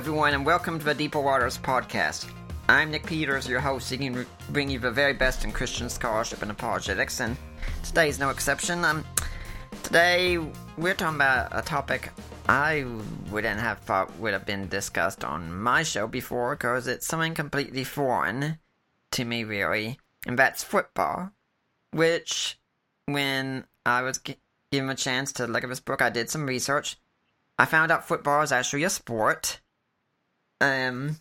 Everyone, and welcome to the Deeper Waters podcast. I'm Nick Peters, your host, seeking to bring you the very best in Christian scholarship and apologetics, and today is no exception. Um, today we're talking about a topic I wouldn't have thought would have been discussed on my show before, because it's something completely foreign to me, really, and that's football. Which, when I was gi- given a chance to look at this book, I did some research. I found out football is actually a sport. Um,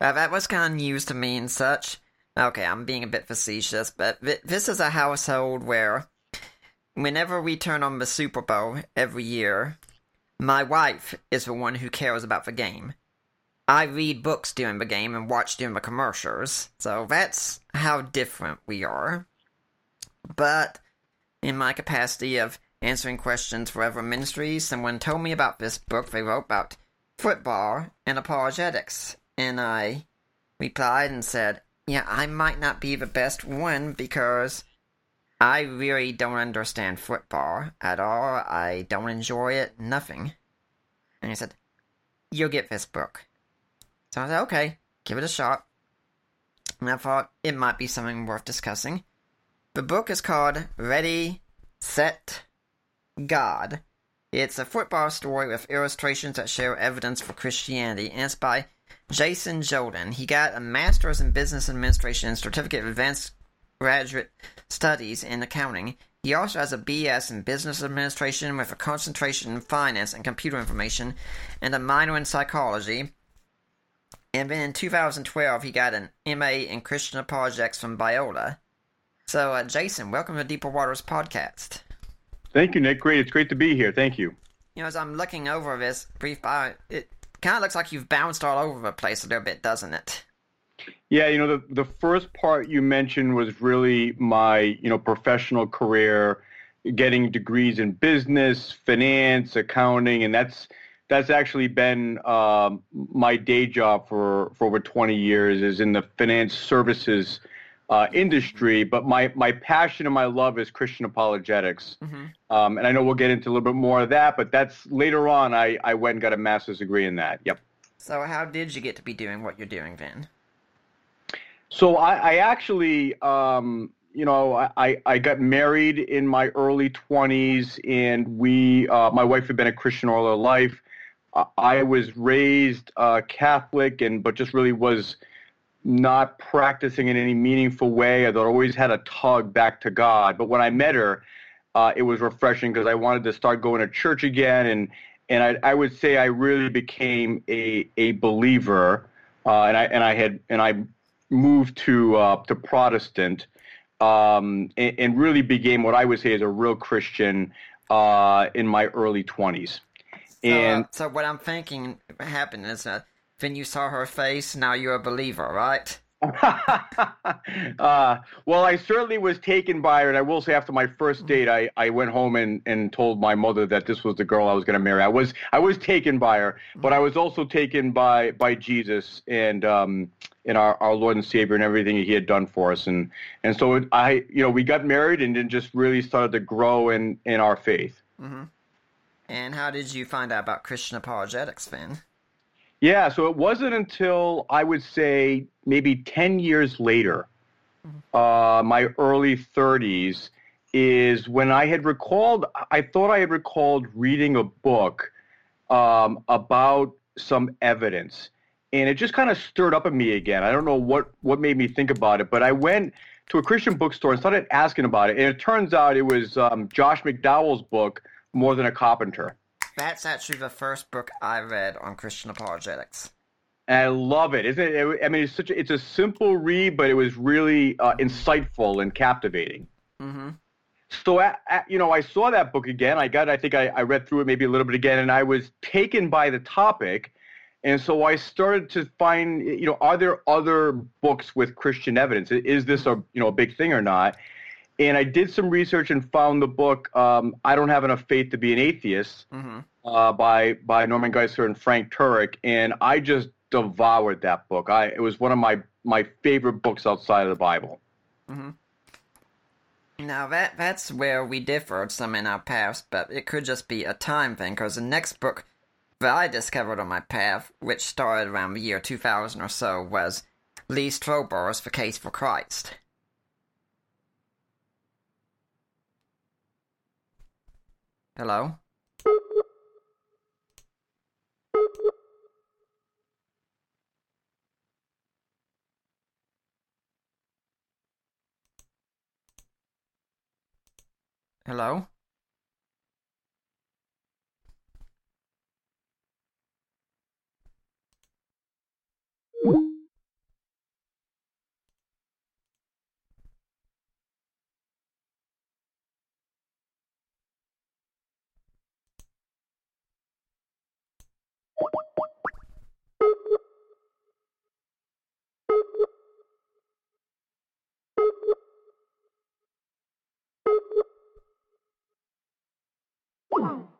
uh, that was kind of news to me and such. Okay, I'm being a bit facetious, but this is a household where whenever we turn on the Super Bowl every year, my wife is the one who cares about the game. I read books during the game and watch during the commercials, so that's how different we are. But in my capacity of answering questions for Ever Ministries, someone told me about this book they wrote about football and apologetics, and I replied and said, Yeah, I might not be the best one because I really don't understand football at all. I don't enjoy it, nothing. And he said, You'll get this book. So I said, Okay, give it a shot. And I thought it might be something worth discussing. The book is called Ready, Set, God. It's a football story with illustrations that show evidence for Christianity, and it's by Jason Jordan. He got a master's in business administration and certificate of advanced graduate studies in accounting. He also has a BS in business administration with a concentration in finance and computer information and a minor in psychology. And then in 2012, he got an MA in Christian apologetics from Biola. So, uh, Jason, welcome to Deeper Waters podcast. Thank you, Nick. Great. It's great to be here. Thank you. You know, as I'm looking over this brief bio, it kind of looks like you've bounced all over the place a little bit, doesn't it? Yeah, you know, the the first part you mentioned was really my, you know, professional career, getting degrees in business, finance, accounting, and that's that's actually been um, my day job for for over 20 years is in the finance services uh, industry. But my my passion and my love is Christian apologetics, um, and I know we'll get into a little bit more of that. But that's later on. I I went and got a master's degree in that. Yep. So, how did you get to be doing what you're doing then? So I, I actually, um, you know, I- I, got married in my early 20s, and we, uh, my wife had been a Christian all her life. I- I was raised uh, Catholic, and but just really was not practicing in any meaningful way. I always had a tug back to God. But when I met her, uh, it was refreshing because I wanted to start going to church again, and and I, I would say I really became a a believer, uh, and I and I had and I moved to uh, to Protestant, um, and, and really became what I would say is a real Christian uh, in my early twenties. So, And uh, so what I'm thinking happened is that when you saw her face, now you're a believer, right? uh, well, I certainly was taken by her, and I will say, after my first date, I, I went home and, and told my mother that this was the girl I was going to marry. I was I was taken by her, but I was also taken by by Jesus and um and our, our Lord and Savior and everything He had done for us, and and so it, I you know we got married and then just really started to grow in in our faith. And how did you find out about Christian apologetics then? Yeah, so it wasn't until I would say maybe 10 years later, uh, my early 30s, is when I had recalled, I thought I had recalled reading a book um, about some evidence. And it just kind of stirred up in me again. I don't know what, what made me think about it, but I went to a Christian bookstore and started asking about it. And it turns out it was um, Josh McDowell's book, More Than a Carpenter. That's actually the first book I read on Christian apologetics. And I love it, isn't it? I mean, it's such a, it's a simple read, but it was really uh, insightful and captivating. Mm-hmm. So, at, at, you know, I saw that book again. I got, I think I, I read through it maybe a little bit again, and I was taken by the topic. And so I started to find, you know, are there other books with Christian evidence? Is this a, you know, a big thing or not? And I did some research and found the book um, "I Don't Have Enough Faith to Be an Atheist" Mm-hmm. uh, by by Norman Geisler and Frank Turek, and I just devoured that book. I it was one of my my favorite books outside of the Bible. Mm-hmm. Now that that's where we differed some in our paths, but it could just be a time thing. Because the next book that I discovered on my path, which started around the year 2000 or so, was Lee Strobel's The Case for Christ. Hello? Hello? Hey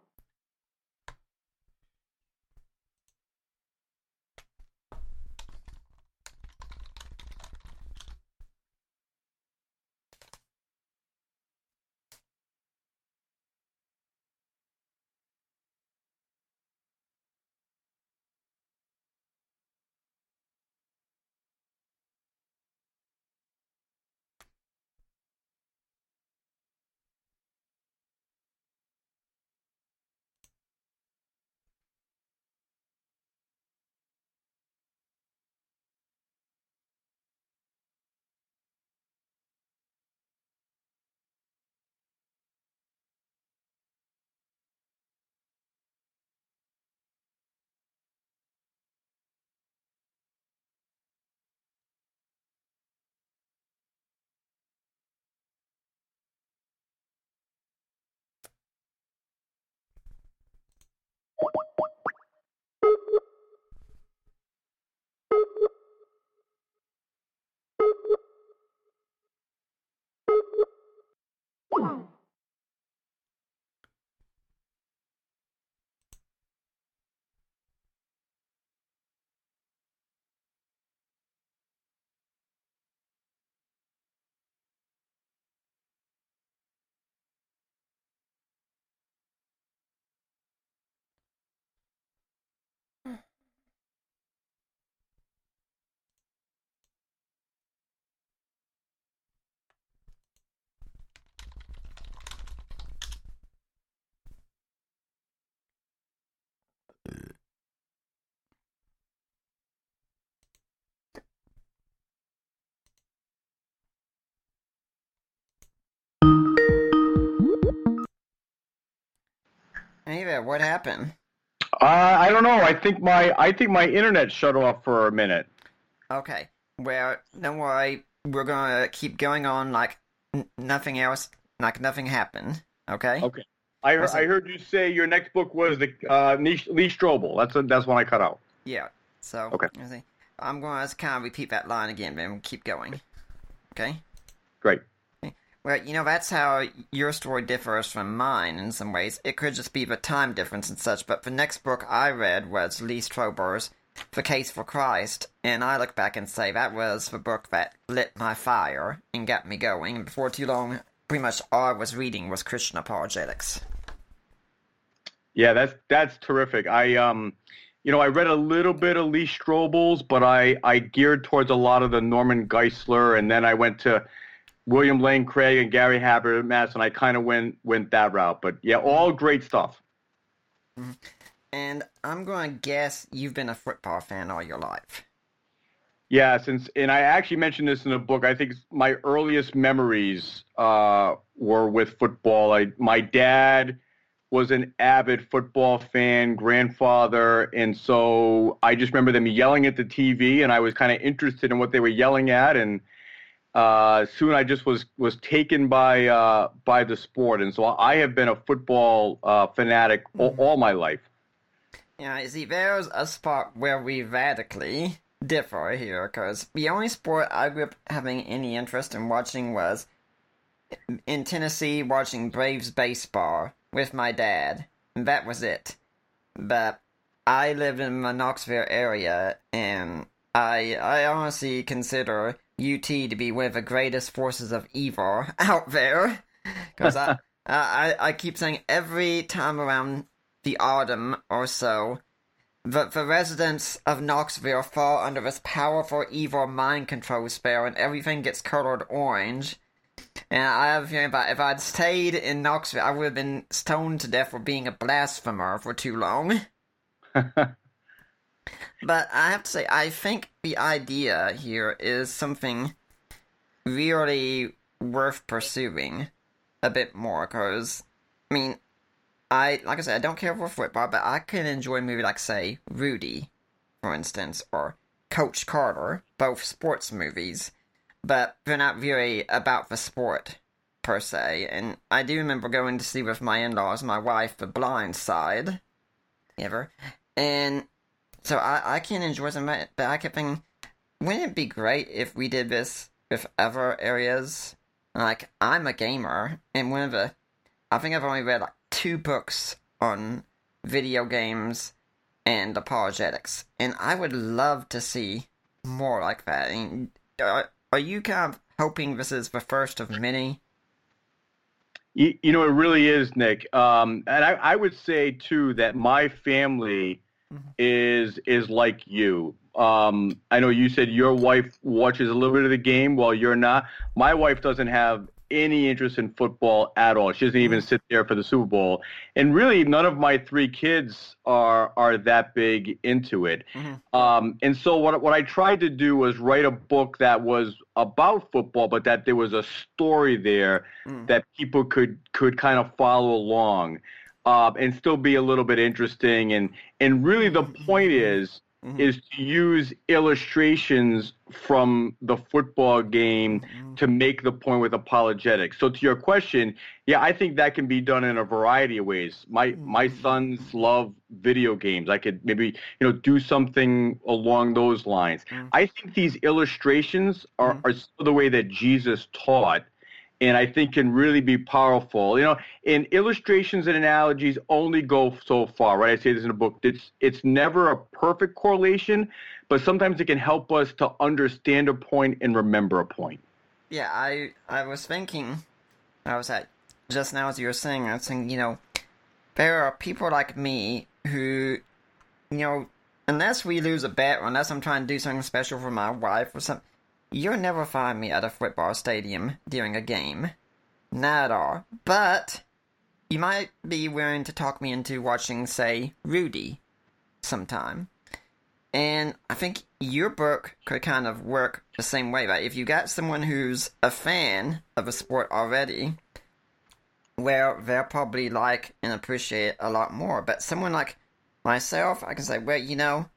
there, what happened? Uh, I don't know. I think my I think my internet shut off for a minute. Okay, well, don't worry. We're gonna keep going on like n- nothing else, like nothing happened. Okay. Okay. I, heard, I heard you say your next book was the uh, Lee Strobel. That's a, that's when I cut out. Yeah. So. Okay. I'm gonna just kind of repeat that line again, then we'll keep going. Okay. Great. Well, you know, that's how your story differs from mine in some ways. It could just be the time difference and such, but the next book I read was Lee Strobel's The Case for Christ, and I look back and say that was the book that lit my fire and got me going. Before too long, pretty much all I was reading was Christian apologetics. Yeah, that's that's terrific. I um, you know, I read a little bit of Lee Strobel's, but I I geared towards a lot of the Norman Geisler, and then I went to William Lane Craig and Gary Habermas, and I kind of went went that route. But yeah, all great stuff. And I'm going to guess you've been a football fan all your life. Yeah, since and I actually mentioned this in the book. I think my earliest memories uh, were with football. I, my dad was an avid football fan, grandfather, and so I just remember them yelling at the TV, and I was kind of interested in what they were yelling at, and uh, soon I just was was taken by uh, by the sport, and so I have been a football uh, fanatic all, mm-hmm. all, my life. Yeah, you see, there's a spot where we radically differ here, because the only sport I grew up having any interest in watching was in Tennessee watching Braves baseball with my dad. And that was it. But I lived in the Knoxville area, and I I honestly consider UT to be one of the greatest forces of evil out there. Because I, I, I keep saying every time around the autumn or so, that the residents of Knoxville fall under this powerful evil mind control spell and everything gets colored orange. And I have a feeling if, if I'd stayed in Knoxville, I would have been stoned to death for being a blasphemer for too long. But I have to say, I think the idea here is something really worth pursuing a bit more. Because, I mean, I like I said, I don't care for football, but I can enjoy a movie like, say, Rudy, for instance, or Coach Carter, both sports movies, but they're not really about the sport per se. And I do remember going to see with my in-laws, my wife, The Blind Side, ever, and so I, I can enjoy some but I kept wouldn't it be great if we did this with other areas? Like, I'm a gamer, and one of the, I think I've only read like two books on video games and apologetics, and I would love to see more like that. I mean, are, are you kind of hoping this is the first of many? You, you know, it really is, Nick. Um, and I, I would say, too, that my family mm-hmm. is is like you. Um, I know you said your wife watches a little bit of the game while you're not. My wife doesn't have any interest in football at all. She doesn't even mm-hmm. sit there for the Super Bowl. And really, none of my three kids are are that big into it. Mm-hmm. Um, and so what what I tried to do was write a book that was about football, but that there was a story there mm. that people could could kind of follow along uh, and still be a little bit interesting. And and really, the point is mm-hmm. is to use illustrations from the football game mm-hmm. to make the point with apologetics. So to your question, yeah, I think that can be done in a variety of ways. My mm-hmm. my sons love video games. I could maybe you know do something along those lines. Mm-hmm. I think these illustrations are, mm-hmm. are still the way that Jesus taught and I think can really be powerful. You know, and illustrations and analogies only go so far, right? I say this in a book. It's it's never a perfect correlation, but sometimes it can help us to understand a point and remember a point. Yeah, I I was thinking, I was at just now as you were saying, I was thinking, you know, there are people like me who, you know, unless we lose a bet or unless I'm trying to do something special for my wife or something You'll never find me at a football stadium during a game. Not at all. But you might be willing to talk me into watching, say, Rudy sometime. And I think your book could kind of work the same way, right? If you got someone who's a fan of a sport already, well, they'll probably like and appreciate it a lot more. But someone like myself, I can say, well, you know,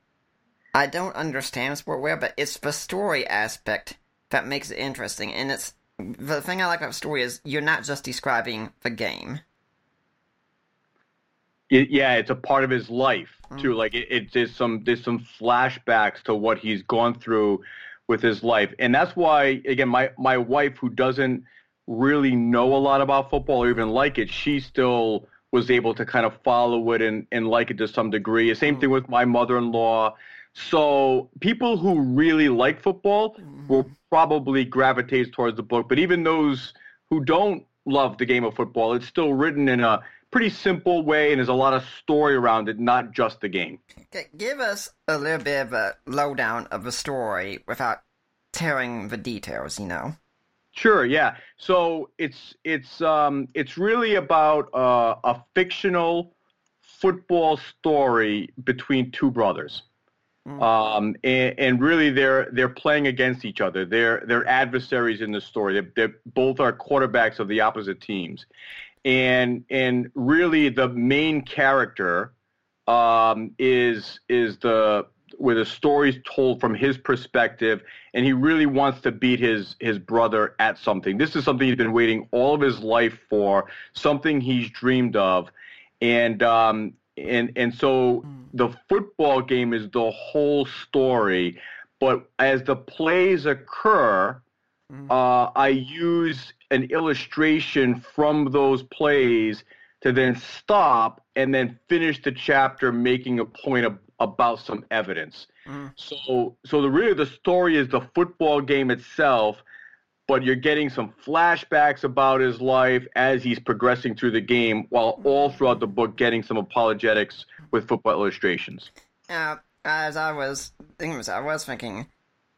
I don't understand sportwear, but it's the story aspect that makes it interesting. And it's the thing I like about story is you're not just describing the game. It, yeah, it's a part of his life too. Mm. Like it, it, there's some there's some flashbacks to what he's gone through with his life, and that's why again my my wife who doesn't really know a lot about football or even like it, she still was able to kind of follow it and, and like it to some degree. The Same mm. thing with my mother-in-law. So people who really like football mm-hmm. will probably gravitate towards the book. But even those who don't love the game of football, it's still written in a pretty simple way and there's a lot of story around it, not just the game. Okay, give us a little bit of a lowdown of the story without tearing the details, you know. Sure, yeah. So it's it's um it's really about uh, a fictional football story between two brothers. Mm. Um, and, and, really, they're they're playing against each other. They're they're adversaries in the story. They they both are quarterbacks of the opposite teams, and and really the main character um, is is the where the story's told from his perspective, and he really wants to beat his his brother at something. This is something he's been waiting all of his life for, something he's dreamed of, and um, and and so the football game is the whole story. But as the plays occur, uh, I use an illustration from those plays to then stop and then finish the chapter making a point of, about some evidence. Mm. So, so the really the story is the football game itself, but you're getting some flashbacks about his life as he's progressing through the game, while all throughout the book getting some apologetics with football illustrations. Uh, as I was thinking, I was thinking,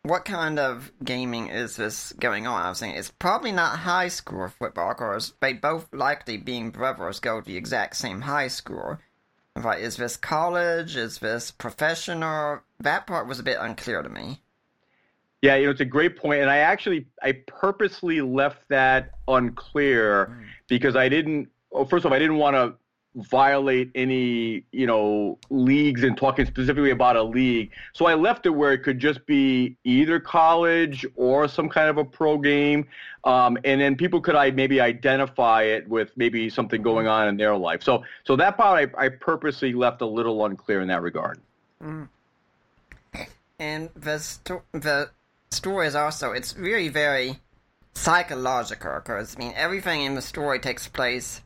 what kind of gaming is this going on? I was thinking it's probably not high school football, because they both likely, being brothers, go to the exact same high school. But is this college? Is this professional? That part was a bit unclear to me. Yeah, you know, it's a great point, and I actually I purposely left that unclear because I didn't. Well, first all, I didn't want to violate any you know leagues and talking specifically about a league. So I left it where it could just be either college or some kind of a pro game, um, and then people could I maybe identify it with maybe something going on in their life. So so that part I, I purposely left a little unclear in that regard. And the sto- the story is also it's very very psychological because I mean everything in the story takes place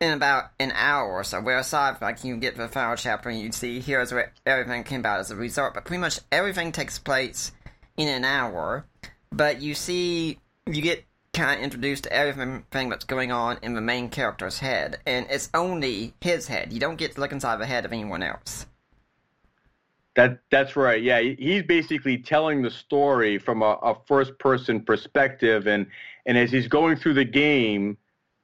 in about an hour or so. Where aside, like you get to the final chapter and you see here's where everything came about as a result, but pretty much everything takes place in an hour. But you see, you get kind of introduced to everything that's going on in the main character's head, and it's only his head. You don't get to look inside the head of anyone else. That that's right. Yeah, he's basically telling the story from a, a first person perspective, and and as he's going through the game,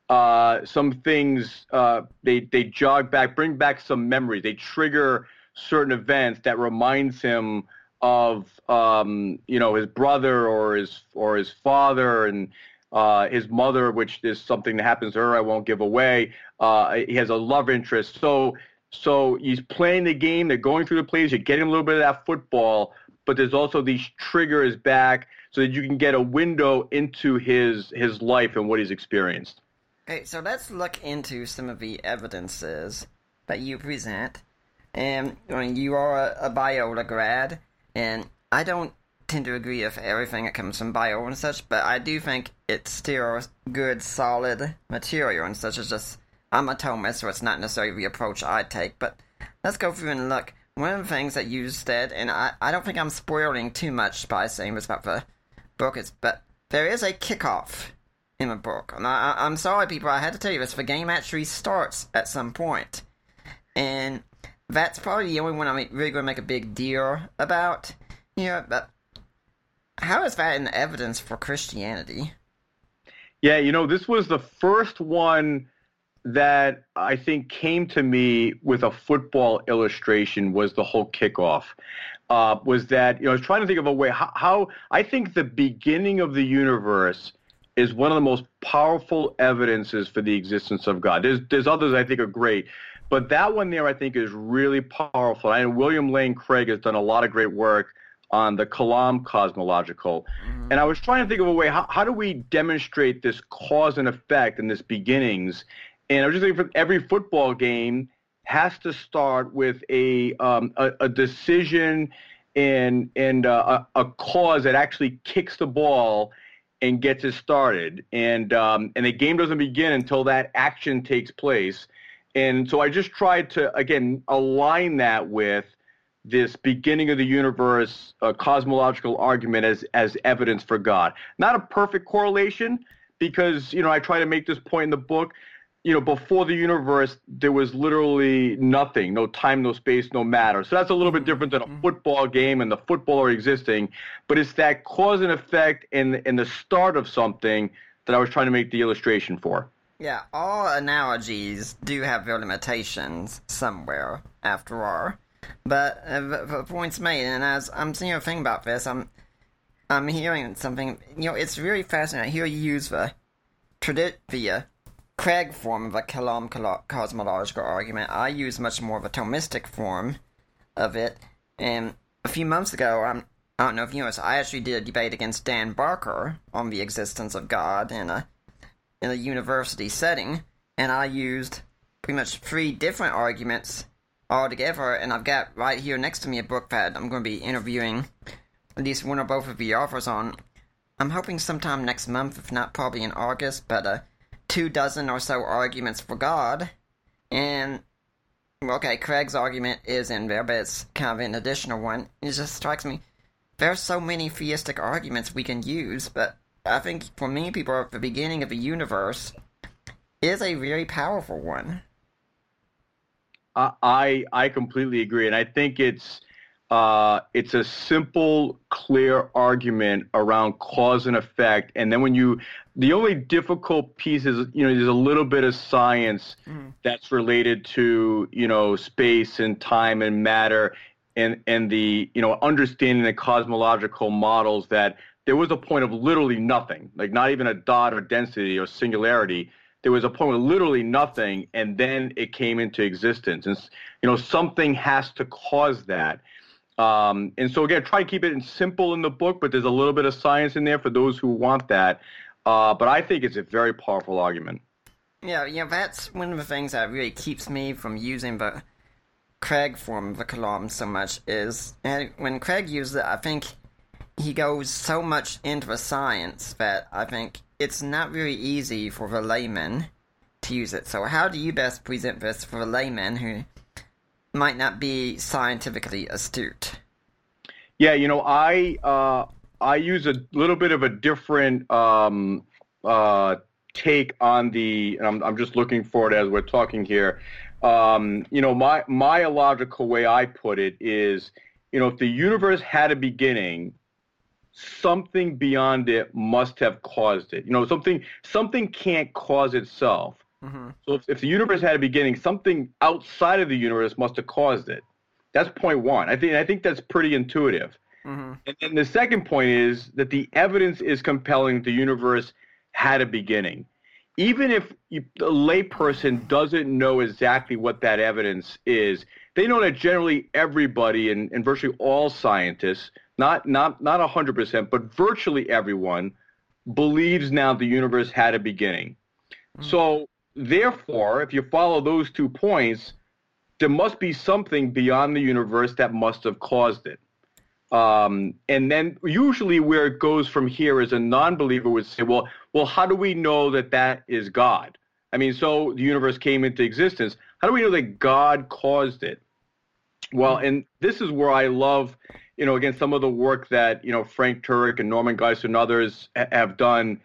uh, some things uh, they they jog back, bring back some memories. They trigger certain events that reminds him of um, you know his brother or his or his father and uh, his mother, which is something that happens to her. I won't give away. Uh, he has a love interest, so so he's playing the game. They're going through the plays. You're getting a little bit of that football, but there's also these triggers back so that you can get a window into his his life and what he's experienced. Okay, so let's look into some of the evidences that you present. And you are a, a Biola grad, and I don't tend to agree with everything that comes from Biola and such, but I do think it's still good, solid material and such as just. I'm a Thomist, so it's not necessarily the approach I take, but let's go through and look. One of the things that you said, and I, I don't think I'm spoiling too much by saying this about the book, is, but there is a kickoff in the book. And I- I'm sorry, people, I had to tell you this. The game actually starts at some point. And that's probably the only one I'm really going to make a big deal about. Yeah, but how is that an evidence for Christianity? Yeah, you know, this was the first one that I think came to me with a football illustration was the whole kickoff. Uh, was that you know I was trying to think of a way how, how I think the beginning of the universe is one of the most powerful evidences for the existence of God. There's there's others I think are great, but that one there I think is really powerful. And William Lane Craig has done a lot of great work on the Kalam cosmological. And I was trying to think of a way how, how do we demonstrate this cause and effect and this beginnings? And I was just thinking for every football game has to start with a um, a, a decision and and uh, a, a cause that actually kicks the ball and gets it started. And um, and the game doesn't begin until that action takes place. And so I just tried to again align that with this beginning of the universe uh, cosmological argument as as evidence for God. Not a perfect correlation because you know I try to make this point in the book. You know, before the universe, there was literally nothing, no time, no space, no matter. So that's a little bit different than a football game and the footballer existing. But it's that cause and effect and and the start of something that I was trying to make the illustration for. Yeah, all analogies do have their limitations somewhere, after all. But uh, the, the point's made, and as I'm seeing a thing about this, I'm I'm hearing something. You know, it's really fascinating. I hear you use the tradi- the Craig form of a Kalam cosmological argument. I use much more of a Thomistic form of it. And a few months ago, I'm, I don't know if you noticed, I actually did a debate against Dan Barker on the existence of God in a in a university setting, and I used pretty much three different arguments altogether. And I've got right here next to me a book that I'm going to be interviewing at least one or both of the authors on. I'm hoping sometime next month, if not probably in August, but uh, two dozen or so arguments for God. And, okay, Craig's argument is in there, but it's kind of an additional one. It just strikes me. There's so many theistic arguments we can use, but I think for many people, the beginning of the universe is a very powerful one. I I completely agree, and I think it's uh, it's a simple, clear argument around cause and effect. And then when you, the only difficult piece is, you know, there's a little bit of science mm. that's related to, you know, space and time and matter and, and the, you know, understanding the cosmological models that there was a point of literally nothing, like not even a dot or density or singularity. There was a point of literally nothing, and then it came into existence. And, you know, something has to cause that. Um, and so again, try to keep it simple in the book, but there's a little bit of science in there for those who want that. Uh, but I think it's a very powerful argument. Yeah, yeah, that's one of the things that really keeps me from using the Craig form of the Kalam so much is and when Craig uses it, I think he goes so much into the science that I think it's not very easy for the layman to use it. So how do you best present this for the layman who might not be scientifically astute. Yeah, you know, I uh, I use a little bit of a different um, uh, take on the. I'm, I'm just looking for it as we're talking here. Um, you know, my my illogical way I put it is, you know, if the universe had a beginning, something beyond it must have caused it. You know, something something can't cause itself. Mm-hmm. So if, if the universe had a beginning, something outside of the universe must have caused it. That's point one. I think I think that's pretty intuitive. Mm-hmm. And then the second point is that the evidence is compelling the universe had a beginning. Even if you, a layperson doesn't know exactly what that evidence is, they know that generally everybody and, and virtually all scientists, not not not hundred percent, but virtually everyone, believes now the universe had a beginning. Mm-hmm. So Therefore, if you follow those two points, there must be something beyond the universe that must have caused it. Um, and then usually where it goes from here is a non-believer would say, well, well, how do we know that that is God? I mean, so the universe came into existence. How do we know that God caused it? Well, and this is where I love, you know, again, some of the work that, you know, Frank Turek and Norman Geisler and others have done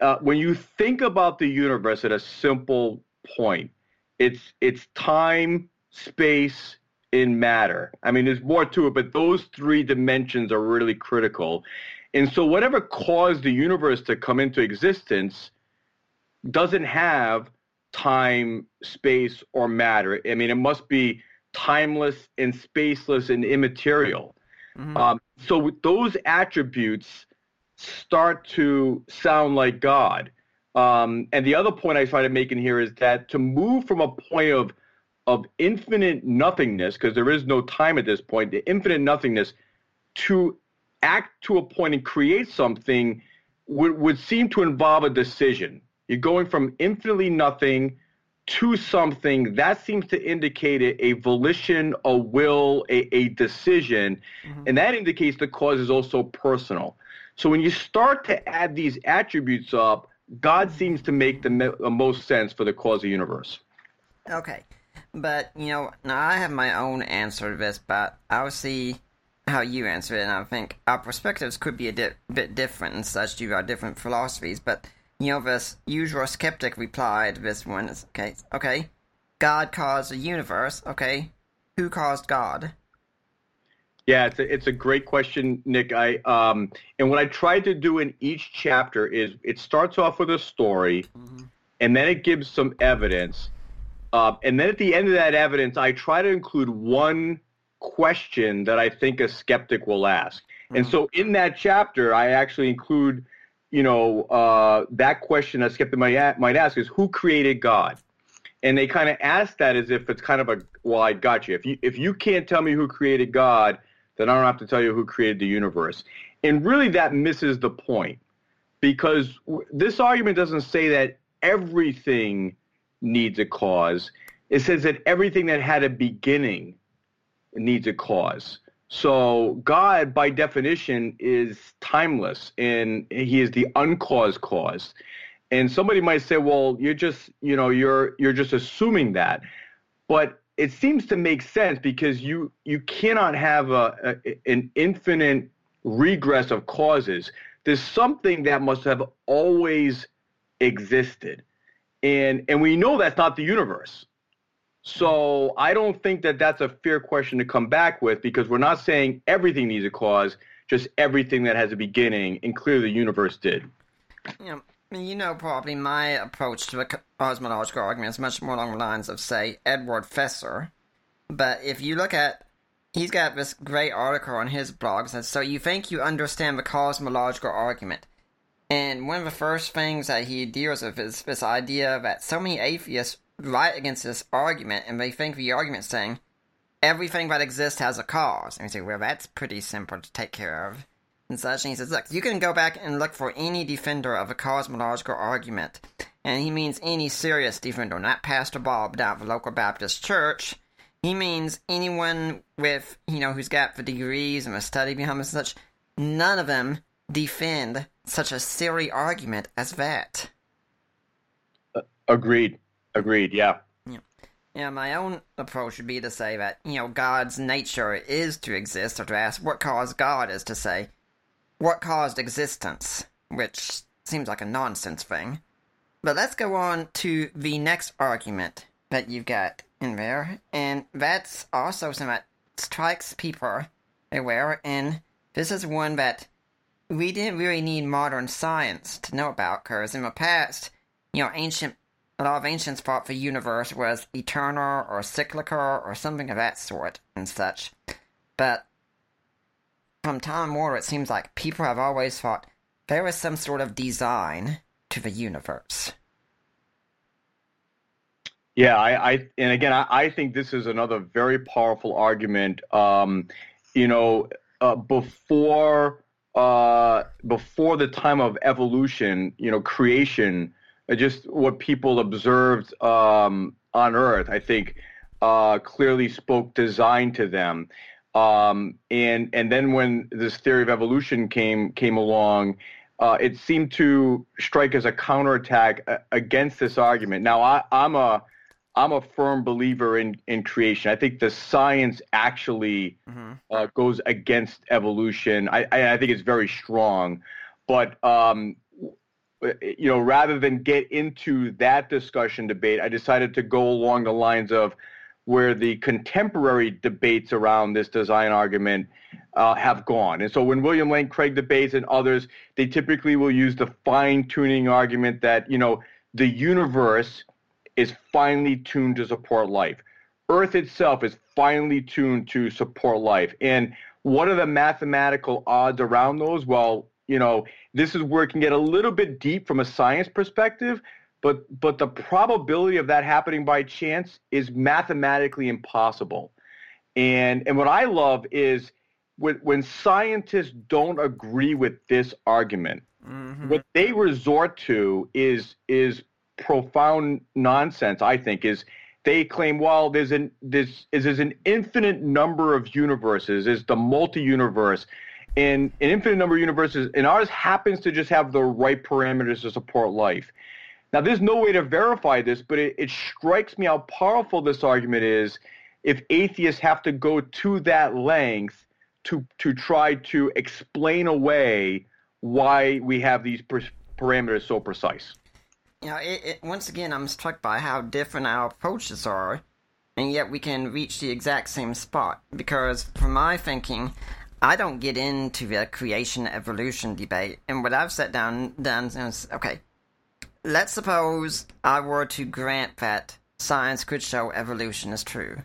uh, when you think about the universe at a simple point, it's it's time, space, in matter. I mean, there's more to it, but those three dimensions are really critical. And so, whatever caused the universe to come into existence doesn't have time, space, or matter. I mean, it must be timeless and spaceless and immaterial. Mm-hmm. Um, so, those attributes start to sound like God. Um, and the other point I try to make in here is that to move from a point of of infinite nothingness, because there is no time at this point, the infinite nothingness, to act to a point and create something would, would seem to involve a decision. You're going from infinitely nothing to something that seems to indicate a, a volition, a will, a, a decision, mm-hmm. and that indicates the cause is also personal. So when you start to add these attributes up, God seems to make the, the most sense for the cause of the universe. Okay. But, you know, now I have my own answer to this, but I'll see how you answer it, and I think our perspectives could be a di- bit different and such due to our different philosophies, but, you know, this usual skeptic replied this one is, okay, okay, God caused the universe, okay, who caused God? Yeah, it's a, it's a great question, Nick. I um, and what I tried to do in each chapter is it starts off with a story, mm-hmm. and then it gives some evidence, uh, and then at the end of that evidence, I try to include one question that I think a skeptic will ask. Mm-hmm. And so in that chapter, I actually include, you know, uh, that question a skeptic might, might ask is who created God? And they kind of ask that as if it's kind of a, well, I got you. If you, if you can't tell me who created God, then I don't have to tell you who created the universe. And really that misses the point because this argument doesn't say that everything needs a cause. It says that everything that had a beginning needs a cause. So God, by definition, is timeless, and He is the uncaused cause. And somebody might say, "Well, you're just, you know, you're you're just assuming that," but it seems to make sense because you you cannot have a, a an infinite regress of causes. There's something that must have always existed, and and we know that's not the universe. So I don't think that that's a fair question to come back with because we're not saying everything needs a cause, just everything that has a beginning, and clearly the universe did. Yeah, you know, probably my approach to a cosmological argument is much more along the lines of, say, Edward Feser. But if you look at, he's got this great article on his blog that says, So you think you understand the cosmological argument. And one of the first things that he deals with is this idea that so many atheists write against this argument, and they think the argument saying everything that exists has a cause. And we say, well, that's pretty simple to take care of. And such, and he says, look, you can go back and look for any defender of a cosmological argument. And he means any serious defender, not Pastor Bob down at the local Baptist church. He means anyone with, you know, who's got the degrees and the study behind and such. None of them defend such a silly argument as that. Uh, agreed. Agreed. Yeah. Yeah. Yeah. My own approach would be to say that you know God's nature is to exist, or to ask what caused God is to say what caused existence, which seems like a nonsense thing. But let's go on to the next argument that you've got in there, and that's also something that strikes people aware, and this is one that we didn't really need modern science to know about, because in the past, you know, ancient a lot of ancients thought the universe was eternal or cyclical or something of that sort and such. But from time immemorial, it seems like people have always thought there was some sort of design to the universe. Yeah, I, I and again, I, I, think this is another very powerful argument. Um, you know, uh, before uh, before the time of evolution, you know, creation uh, just what people observed um, on Earth, I think, uh, clearly spoke design to them. Um, and and then when this theory of evolution came came along, uh, it seemed to strike as a counterattack uh, against this argument. Now I, I'm a I'm a firm believer in in creation. I think the science actually mm-hmm. uh, goes against evolution. I, I, I think it's very strong, but um, you know, rather than get into that discussion debate, I decided to go along the lines of where the contemporary debates around this design argument uh, have gone. And so when William Lane Craig debates and others, they typically will use the fine tuning argument that, you know, the universe is finely tuned to support life. Earth itself is finely tuned to support life. And what are the mathematical odds around those? Well, you know, this is where it can get a little bit deep from a science perspective, but but the probability of that happening by chance is mathematically impossible. And and what I love is when, when scientists don't agree with this argument, mm-hmm. what they resort to is is profound nonsense. I think is they claim, well, there's an there's, there's an infinite number of universes, is the multi-universe in an infinite number of universes, and ours happens to just have the right parameters to support life. Now, there's no way to verify this, but it, it strikes me how powerful this argument is if atheists have to go to that length to to try to explain away why we have these parameters so precise. You know, it, it, once again, I'm struck by how different our approaches are, and yet we can reach the exact same spot. Because, from my thinking, I don't get into the creation evolution debate, and what I've set down done is okay. Let's suppose I were to grant that science could show evolution is true.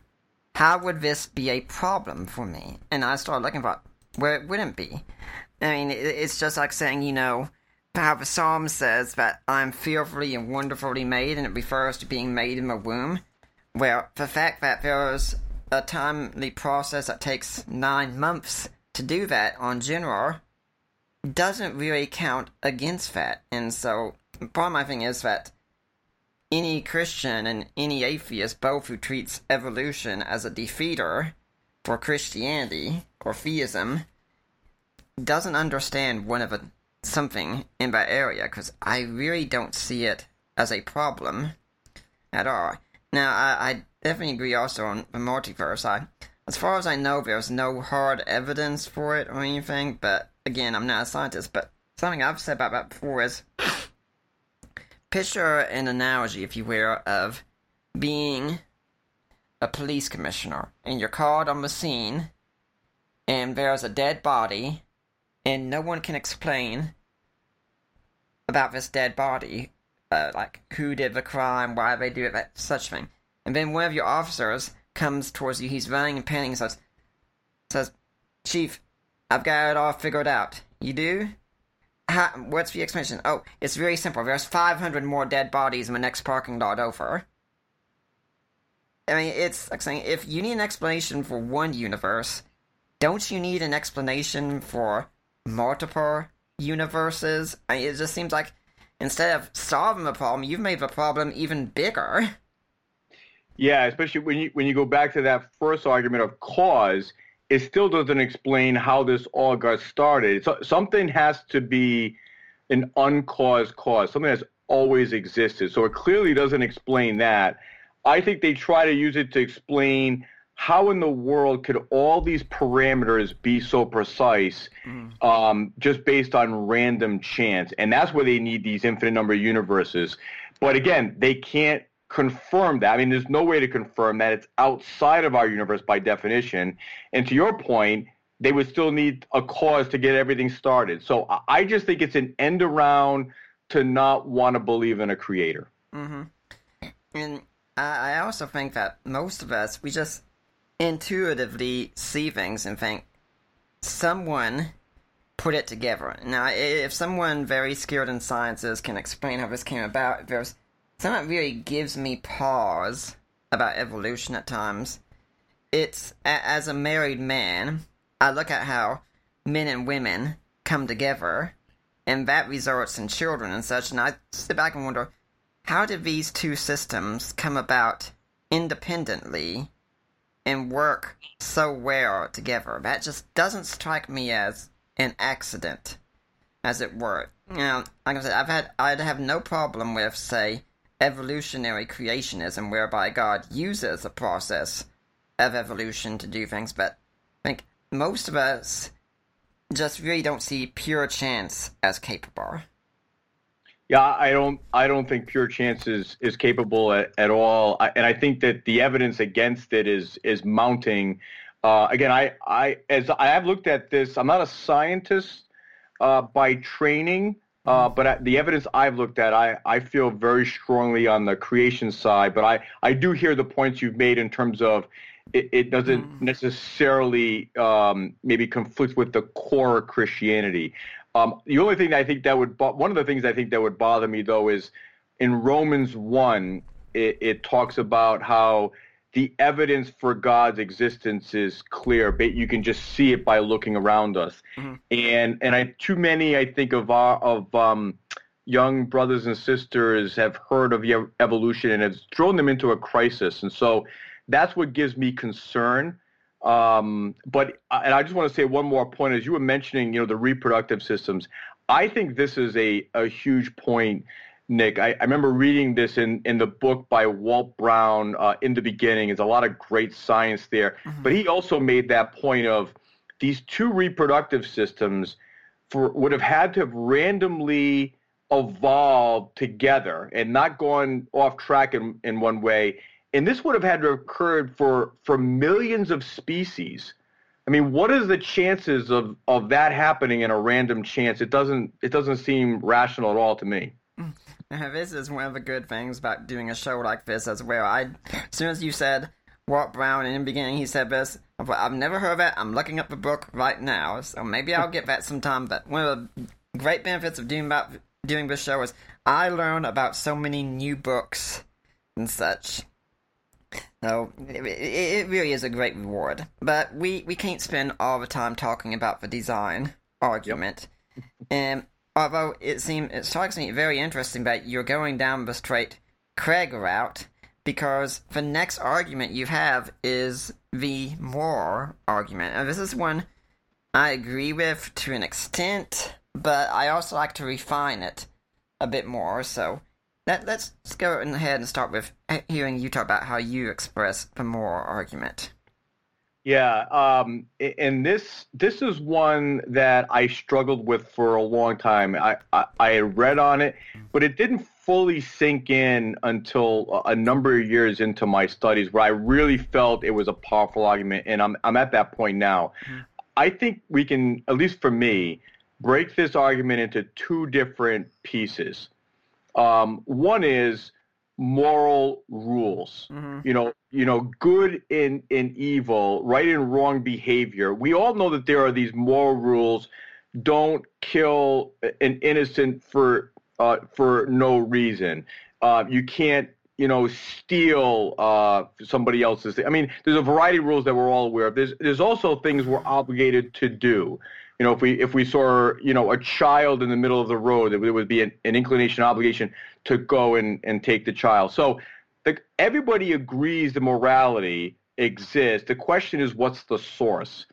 How would this be a problem for me? And I started looking for where it wouldn't be. I mean, it's just like saying, you know, how the psalm says that I'm fearfully and wonderfully made, and it refers to being made in the womb. Well, the fact that there's a timely process that takes nine months to do that on general doesn't really count against that. And so, part of my thing is that any Christian and any atheist, both who treats evolution as a defeater for Christianity or theism, doesn't understand one of a, something in that area because I really don't see it as a problem at all. Now, I, I definitely agree also on the multiverse. I, as far as I know, there's no hard evidence for it or anything, but again, I'm not a scientist, but something I've said about that before is picture an analogy, if you will, of being a police commissioner and you're called on the scene and there's a dead body and no one can explain about this dead body, uh, like who did the crime, why they do it, that such thing. And then one of your officers comes towards you, he's running and panting, says, says, Chief, I've got it all figured out. You do? How, what's the explanation? Oh, it's very simple. There's 500 more dead bodies in the next parking lot over. I mean, it's like saying if you need an explanation for one universe, don't you need an explanation for multiple universes? I mean, it just seems like instead of solving the problem, you've made the problem even bigger. Yeah, especially when you when you go back to that first argument of cause, it still doesn't explain how this all got started. So, something has to be an uncaused cause, something that's always existed. So it clearly doesn't explain that. I think they try to use it to explain how in the world could all these parameters be so precise mm. um, just based on random chance? And that's where they need these infinite number of universes. But again, they can't confirm that. I mean, there's no way to confirm that. It's outside of our universe by definition. And to your point, they would still need a cause to get everything started. So I just think it's an end around to not want to believe in a creator. Mm-hmm. And I also think that most of us, we just intuitively see things and think someone put it together. Now, if someone very skilled in sciences can explain how this came about, there's something that really gives me pause about evolution at times. It's as a married man, I look at how men and women come together, and that results in children and such, and I sit back and wonder, how did these two systems come about independently and work so well together? That just doesn't strike me as an accident, as it were. You know, like I said, I've had I'd have no problem with, say, evolutionary creationism whereby God uses a process of evolution to do things, but I think most of us just really don't see pure chance as capable. Yeah, I don't. I don't think pure chance is is capable at, at all, I, and I think that the evidence against it is is mounting. Uh, again, I I as I have looked at this, I'm not a scientist uh, by training, uh, but the evidence I've looked at, I, I feel very strongly on the creation side. But I, I do hear the points you've made in terms of it, it doesn't mm. necessarily um, maybe conflict with the core of Christianity. Um, the only thing I think that would, one of the things I think that would bother me though is in Romans 1, it, it talks about how the evidence for God's existence is clear, but you can just see it by looking around us. Mm-hmm. And and I too many I think of our, of um, young brothers and sisters have heard of evolution and it's thrown them into a crisis. And so that's what gives me concern. Um, but and I just want to say one more point as you were mentioning, you know, the reproductive systems. I think this is a a huge point Nick. I, I, remember reading this in, in the book by Walt Brown uh, in the beginning. There's a lot of great science there. Mm-hmm. But he also made that point of these two reproductive systems for would have had to have randomly evolved together and not gone off track in, in one way. And this would have had to occurred for, for millions of species. I mean, what is the chances of, of that happening in a random chance? It doesn't it doesn't seem rational at all to me. This is one of the good things about doing a show like this as well. I, as soon as you said Walt Brown in the beginning, he said this. I've never heard it. I'm looking up the book right now, so maybe I'll get that sometime. But one of the great benefits of doing about doing this show is I learn about so many new books and such. So it, it really is a great reward. But we, we can't spend all the time talking about the design argument. And although it seems it strikes me very interesting that you're going down the straight Craig route, because the next argument you have is the moral argument. And this is one I agree with to an extent, but I also like to refine it a bit more. So let, us go ahead and start with hearing you talk about how you express the moral argument. Yeah, um, and this this is one that I struggled with for a long time. I, I, I read on it, but it didn't fully sink in until a number of years into my studies, where I really felt it was a powerful argument, and I'm I'm at that point now. Mm-hmm. I think we can, at least for me, break this argument into two different pieces. Um, one is moral rules. Mm-hmm. You know, you know, good and, and evil, right and wrong behavior. We all know that there are these moral rules. Don't kill an innocent for uh, for no reason. Uh, you can't, you know, steal uh, somebody else's. Thing. I mean, there's a variety of rules that we're all aware of. There's there's also things we're obligated to do you know, if we if we saw you know a child in the middle of the road, there would be an, an inclination, obligation to go and, and take the child. So the, everybody agrees the morality exists. The question is, what's the source?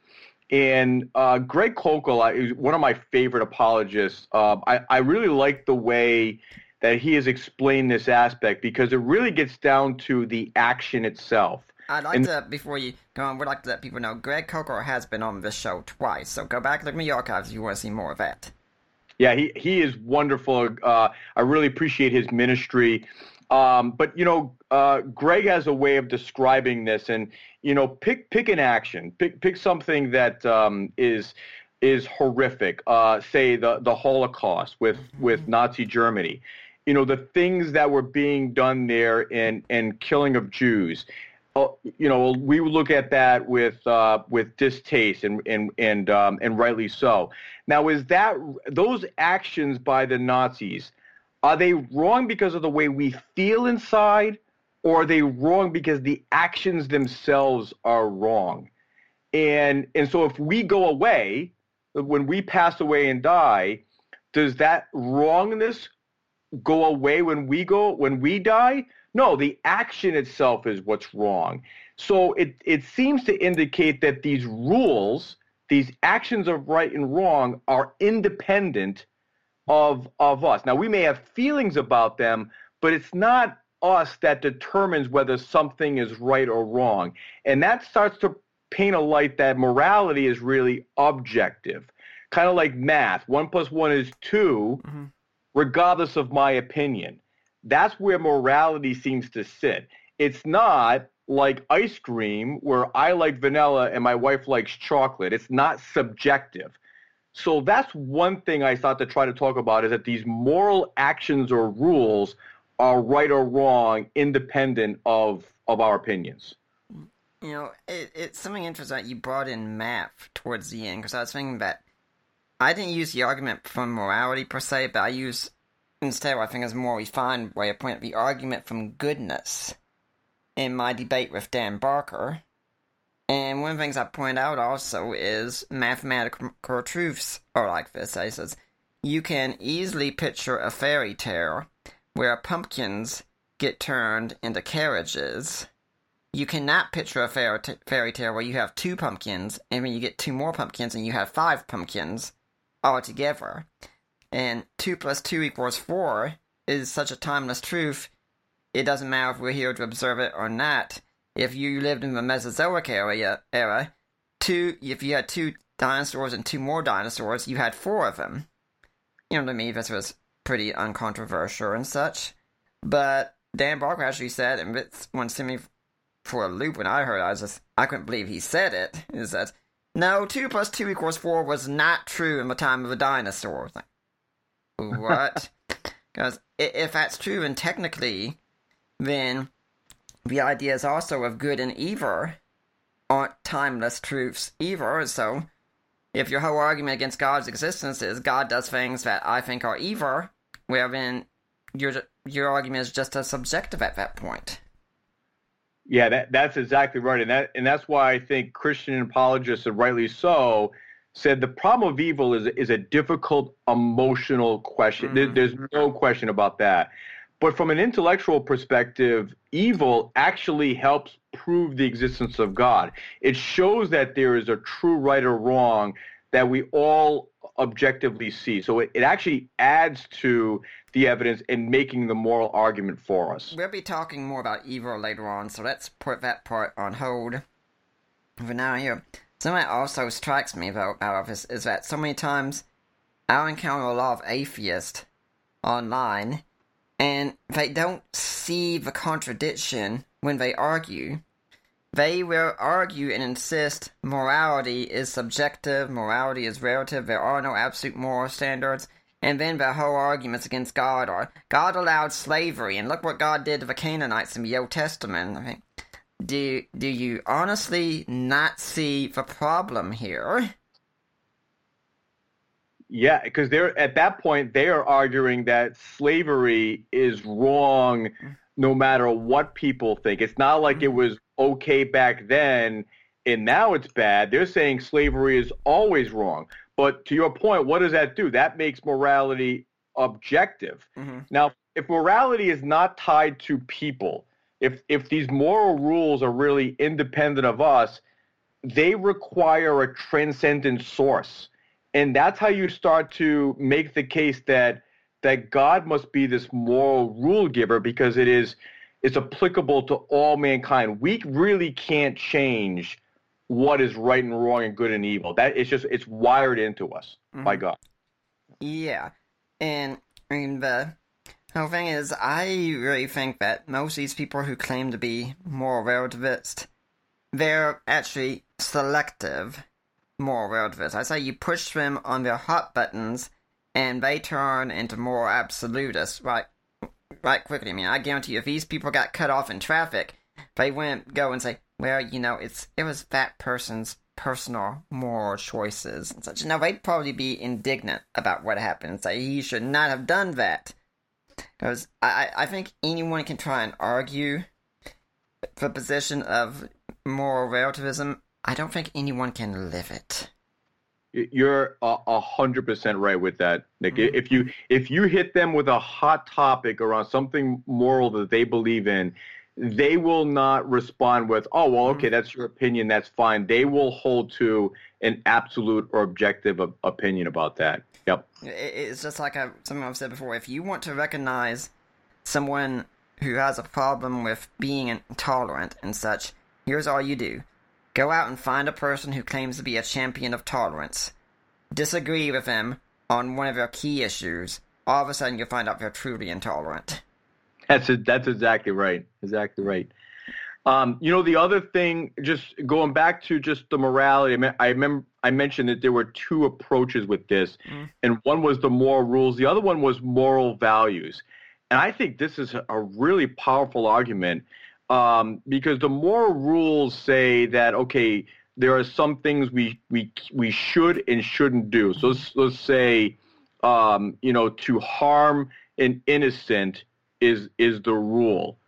And uh, Greg Koukl is one of my favorite apologists. Uh, I, I really like the way that he has explained this aspect because it really gets down to the action itself. I'd like and, to, before you go on, we'd like to let people know Greg Koukl has been on this show twice, so go back, look in the archives if you want to see more of that. Yeah, he, he is wonderful. Uh, I really appreciate his ministry. Um, but you know, uh, Greg has a way of describing this, and you know, pick pick an action, pick pick something that um, is is horrific. Uh, say the the Holocaust with with mm-hmm. Nazi Germany. You know, the things that were being done there in in killing of Jews. Oh, you know, we look at that with uh, with distaste and and and um, and rightly so. Now, is that those actions by the Nazis are they wrong because of the way we feel inside, or are they wrong because the actions themselves are wrong? And and so if we go away, when we pass away and die, does that wrongness go away when we go when we die? No, the action itself is what's wrong. So it, it seems to indicate that these rules, these actions of right and wrong, are independent of, of us. Now, we may have feelings about them, but it's not us that determines whether something is right or wrong. And that starts to paint a light that morality is really objective, kind of like math. One plus one is 2 mm-hmm. regardless of my opinion. That's where morality seems to sit. It's not like ice cream where I like vanilla and my wife likes chocolate. It's not subjective. So that's one thing I thought to try to talk about is that these moral actions or rules are right or wrong, independent of of our opinions. You know, it, it's something interesting that you brought in math towards the end because I was thinking that I didn't use the argument from morality per se, but I use Instead, I think is a more refined way of pointing the argument from goodness in my debate with Dan Barker. And one of the things I point out also is mathematical truths are like this. He says, you can easily picture a fairy tale where pumpkins get turned into carriages. You cannot picture a fairy, tale where you have two pumpkins, and when you get two more pumpkins, and you have five pumpkins altogether. And 2 plus 2 equals 4 is such a timeless truth, it doesn't matter if we're here to observe it or not. If you lived in the Mesozoic era, era two, if you had two dinosaurs and two more dinosaurs, you had four of them. You know, to me, this was pretty uncontroversial and such. But Dan Barker actually said, and this one sent me for a loop when I heard it, I was just, I couldn't believe he said it, is that, no, 2 plus 2 equals 4 was not true in the time of the dinosaurs. Like, what? Because if that's true, and technically, then the ideas also of good and evil aren't timeless truths either. So, if your whole argument against God's existence is God does things that I think are evil, well then your your argument is just as subjective at that point. Yeah, that, that's exactly right, and that and that's why I think Christian apologists, and rightly so, said the problem of evil is is a difficult emotional question. Mm-hmm. There, there's no question about that. But from an intellectual perspective, evil actually helps prove the existence of God. It shows that there is a true right or wrong that we all objectively see. So it, it actually adds to the evidence in making the moral argument for us. We'll be talking more about evil later on, so let's put that part on hold for now here. Something that also strikes me though about this is that so many times I'll encounter a lot of atheists online and they don't see the contradiction when they argue. They will argue and insist morality is subjective, morality is relative, there are no absolute moral standards, and then their whole arguments against God are God allowed slavery, and look what God did to the Canaanites in the Old Testament. I mean, do do you honestly not see the problem here? Yeah, because they're at that point they are arguing that slavery is wrong no matter what people think. It's not like it was okay back then and now it's bad. They're saying slavery is always wrong. But to your point, what does that do? That makes morality objective. Mm-hmm. Now, if morality is not tied to people, if if these moral rules are really independent of us, they require a transcendent source and that's how you start to make the case that that God must be this moral rule giver because it is it's applicable to all mankind. We really can't change what is right and wrong and good and evil. That it's just it's wired into us mm-hmm. by God. Yeah, and I mean the whole thing is, I really think that most of these people who claim to be moral relativists, they're actually selective more relativists. I say you push them on their hot buttons, and they turn into more absolutists right, right quickly. I mean, I guarantee you, if these people got cut off in traffic, they wouldn't go and say, "Well, you know, it's it was that person's personal moral choices and such." Now they'd probably be indignant about what happened and say he should not have done that. Because I, I think anyone can try and argue the position of moral relativism I don't think anyone can live it. You're a hundred percent right with that, Nick. Mm-hmm. If you if you hit them with a hot topic around something moral that they believe in, they will not respond with, "Oh, well, okay, mm-hmm. that's your opinion. That's fine." They will hold to an absolute or objective opinion about that. Yep. It's just like I, something I've said before. If you want to recognize someone who has a problem with being intolerant and such, here's all you do: Go out and find a person who claims to be a champion of tolerance. Disagree with them on one of their key issues. All of a sudden, you'll find out they're truly intolerant. That's a, that's exactly right. Exactly right. Um, you know, the other thing, just going back to just the morality. I, mean, I remember I mentioned that there were two approaches with this, mm. and one was the moral rules. The other one was moral values. And I think this is a really powerful argument um, because the moral rules say that okay, there are some things we we we should and shouldn't do. So let's let's say, um, you know, to harm an innocent is is the rule,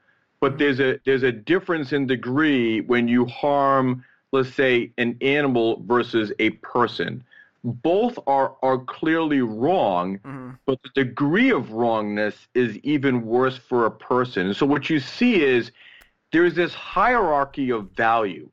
but there's a there's a difference in degree when you harm, let's say, an animal versus a person. Both are are clearly wrong, mm-hmm. but the degree of wrongness is even worse for a person. So what you see is there's this hierarchy of value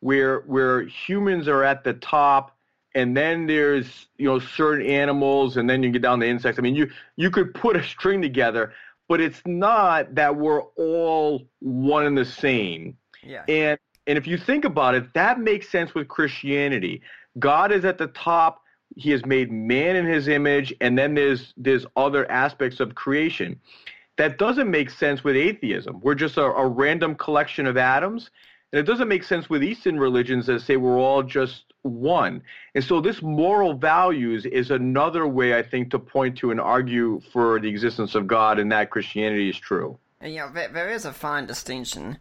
where where humans are at the top and then there's you know certain animals and then you get down to insects i mean you you could put a string together but it's not that we're all one and the same yeah and and if you think about it that makes sense with christianity god is at the top he has made man in his image and then there's there's other aspects of creation that doesn't make sense with atheism. We're just a, a random collection of atoms. And it doesn't make sense with Eastern religions that say we're all just one. And so this moral values is another way, I think, to point to and argue for the existence of God and that Christianity is true. And, you know, there is a fine distinction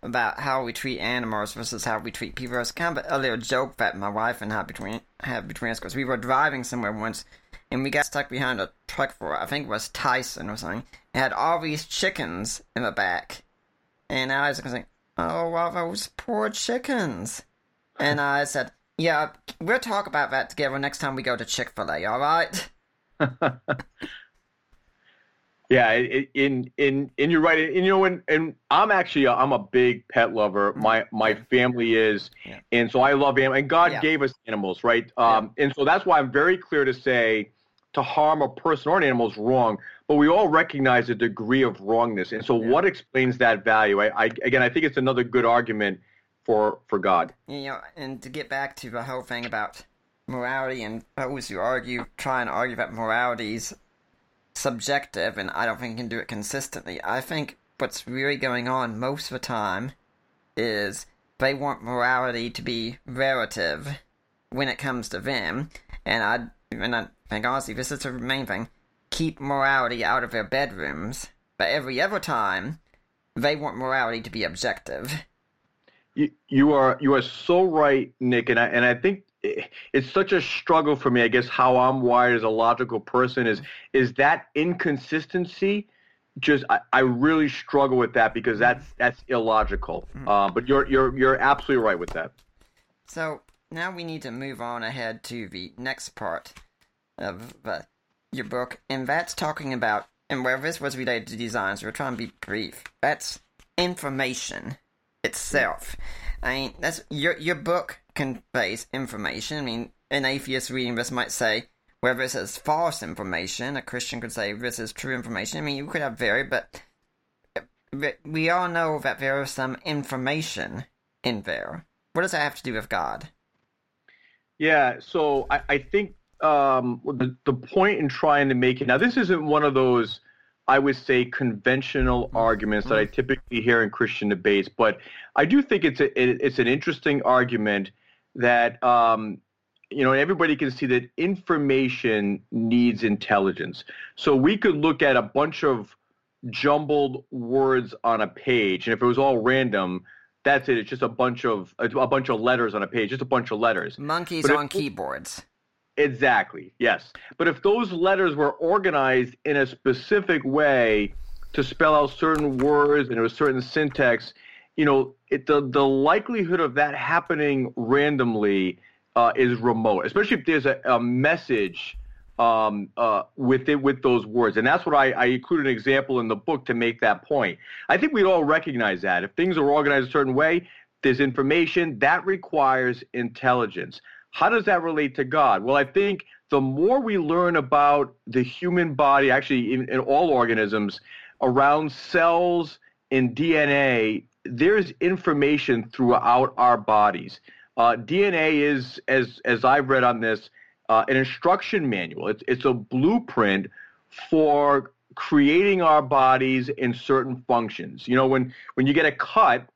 about how we treat animals versus how we treat people. It's kind of a little joke that my wife and I between have between us because we were driving somewhere once and we got stuck behind a truck for I think it was Tyson or something. It had all these chickens in the back, and I was like, "Oh, well, those poor chickens." And I said, "Yeah, we'll talk about that together next time we go to Chick Fil A. All right." Yeah, in in in you're right. And you know, and and I'm actually I'm a big pet lover. My my family is, yeah. and so I love animals. And God yeah. gave us animals, right? Um, yeah. and so that's why I'm very clear to say to harm a person or an animal is wrong. But we all recognize a degree of wrongness, and so what explains that value? I, I again, I think it's another good argument for for God. You know, and to get back to the whole thing about morality and those who argue, try and argue that morality is subjective, and I don't think you can do it consistently. I think what's really going on most of the time is they want morality to be relative when it comes to them, and I and I honestly this is the main thing: keep morality out of their bedrooms. But every other time, they want morality to be objective. You, you are you are so right, Nick, and I and I think it's such a struggle for me. I guess how I'm wired as a logical person is is that inconsistency. Just I, I really struggle with that because that's that's illogical. Mm-hmm. Uh, but you're you're you're absolutely right with that. So now we need to move on ahead to the next part of uh, your book, and that's talking about and where this was related to design. So we're trying to be brief. That's information itself. I mean, that's your your book conveys information. I mean, an atheist reading this might say, whether this is false information, a Christian could say this is true information. I mean, you could have vary, but we all know that there is some information in there. What does that have to do with God? Yeah, so I, I think um, the, the point in trying to make it now, this isn't one of those, I would say, conventional mm-hmm. arguments that I typically hear in Christian debates, but I do think it's a, it, it's an interesting argument that um, you know everybody can see that information needs intelligence. So we could look at a bunch of jumbled words on a page, and if it was all random, that's it. It's just a bunch of a, a bunch of letters on a page, just a bunch of letters. Monkeys but on if, keyboards. Exactly. Yes. But if those letters were organized in a specific way to spell out certain words and a certain syntax, you know, it, the the likelihood of that happening randomly uh, is remote, especially if there's a, a message um, uh, with it with those words, and that's what I, I included an example in the book to make that point. I think we'd all recognize that if things are organized a certain way, there's information that requires intelligence. How does that relate to God? Well, I think the more we learn about the human body, actually in, in all organisms, around cells and DNA, there's information throughout our bodies. Uh, DNA is, as as I've read on this, uh, an instruction manual. It's it's a blueprint for creating our bodies in certain functions. You know, when when you get a cut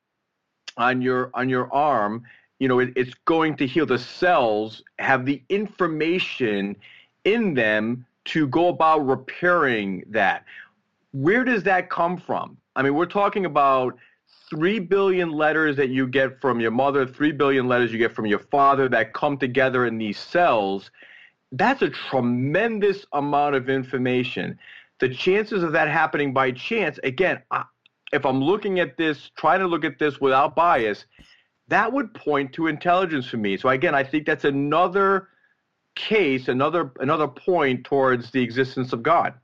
on your on your arm, you know it, it's going to heal. The cells have the information in them to go about repairing that. Where does that come from? I mean, we're talking about 3 billion letters that you get from your mother, 3 billion letters you get from your father that come together in these cells, that's a tremendous amount of information. The chances of that happening by chance, again, I, if I'm looking at this, trying to look at this without bias, that would point to intelligence for me. So again, I think that's another case, another another point towards the existence of God.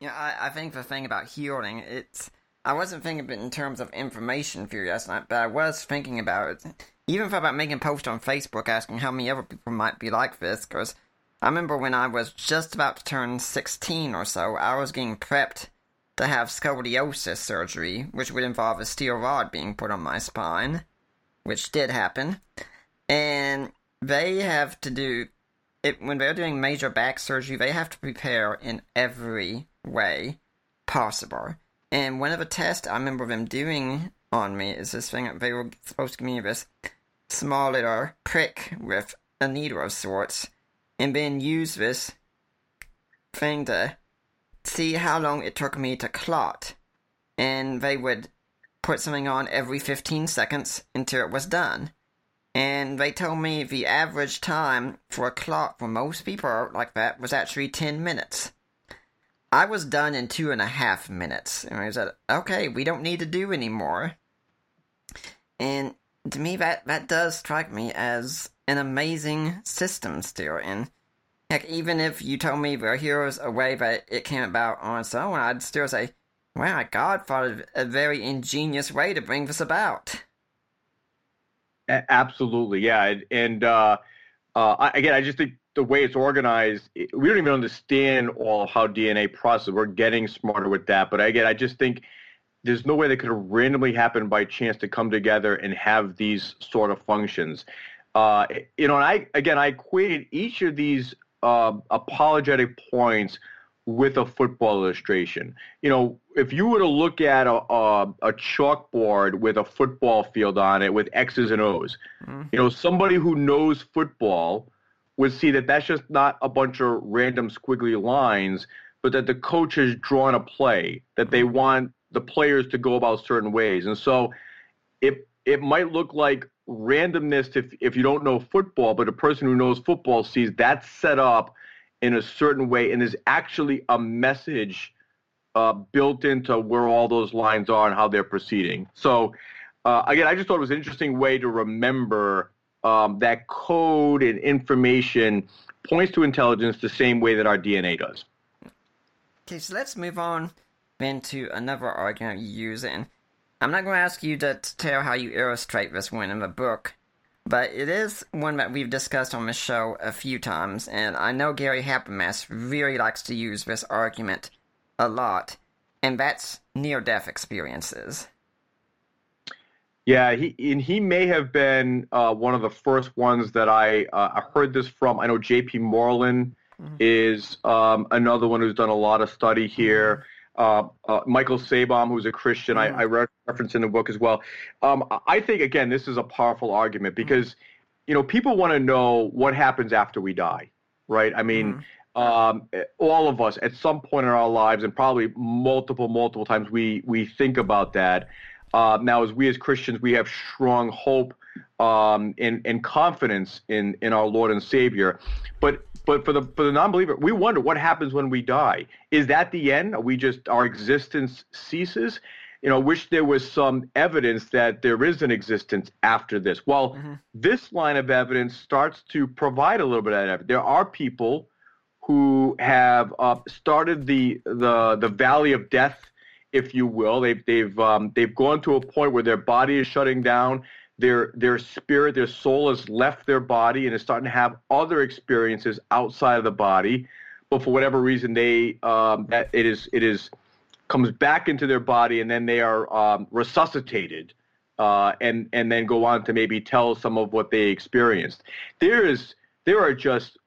Yeah, I, I think the thing about healing, it's I wasn't thinking in terms of information theory last night, but I was thinking about it. Even about making a post on Facebook asking how many other people might be like this, because I remember when I was just about to turn 16 or so, I was getting prepped to have scoliosis surgery, which would involve a steel rod being put on my spine, which did happen. And they have to do it when they're doing major back surgery, they have to prepare in every way possible. And one of the tests I remember them doing on me is this thing they were supposed to give me this small little prick with a needle of sorts, and then use this thing to see how long it took me to clot. And they would put something on every 15 seconds until it was done. And they told me the average time for a clock for most people like that was actually 10 minutes. I was done in two and a half minutes. And I said, okay, we don't need to do anymore. And to me, that, that does strike me as an amazing system still. And heck, even if you told me the heroes a way that it came about on its own, I'd still say, wow, God thought of a very ingenious way to bring this about. Absolutely, yeah, and uh, uh, again, I just think the way it's organized, we don't even understand all how DNA processes. We're getting smarter with that, but again, I just think there's no way that could have randomly happened by chance to come together and have these sort of functions. Uh, you know, and I again, I equated each of these uh, apologetic points with a football illustration. You know, if you were to look at a, a, a chalkboard with a football field on it with X's and O's, mm-hmm. you know, somebody who knows football would see that that's just not a bunch of random squiggly lines, but that the coach has drawn a play that they mm-hmm. want the players to go about certain ways. And so it it might look like randomness if if you don't know football, but a person who knows football sees that set up in a certain way, and there's actually a message uh, built into where all those lines are and how they're proceeding. So, uh, again, I just thought it was an interesting way to remember um, that code and information points to intelligence the same way that our DNA does. Okay, so let's move on then to another argument you use, and I'm not going to ask you to tell how you illustrate this one in the book, but it is one that we've discussed on the show a few times, and I know Gary Habermas really likes to use this argument a lot, and that's near-death experiences. Yeah, he and he may have been uh, one of the first ones that I uh, heard this from. I know J.P. Moreland mm-hmm. is um, another one who's done a lot of study here. Uh, uh, Michael Sabom, who's a Christian, mm-hmm. I, I re- reference in the book as well. Um, I think again, this is a powerful argument because mm-hmm. you know people want to know what happens after we die, right? I mean. Mm-hmm. Um, all of us at some point in our lives, and probably multiple, multiple times, we we think about that. Uh, now, as we as Christians, we have strong hope um, and, and confidence in in our Lord and Savior. But but for the for the non-believer, we wonder what happens when we die. Is that the end? Are we just our existence ceases? You know, wish there was some evidence that there is an existence after this. Well, mm-hmm. this line of evidence starts to provide a little bit of that evidence. There are people who have uh, started the the the valley of death, if you will. They've they've um, they've gone to a point where their body is shutting down their their spirit, their soul has left their body and is starting to have other experiences outside of the body. But for whatever reason, they um, that it is it is comes back into their body and then they are um, resuscitated uh, and and then go on to maybe tell some of what they experienced. There is there are just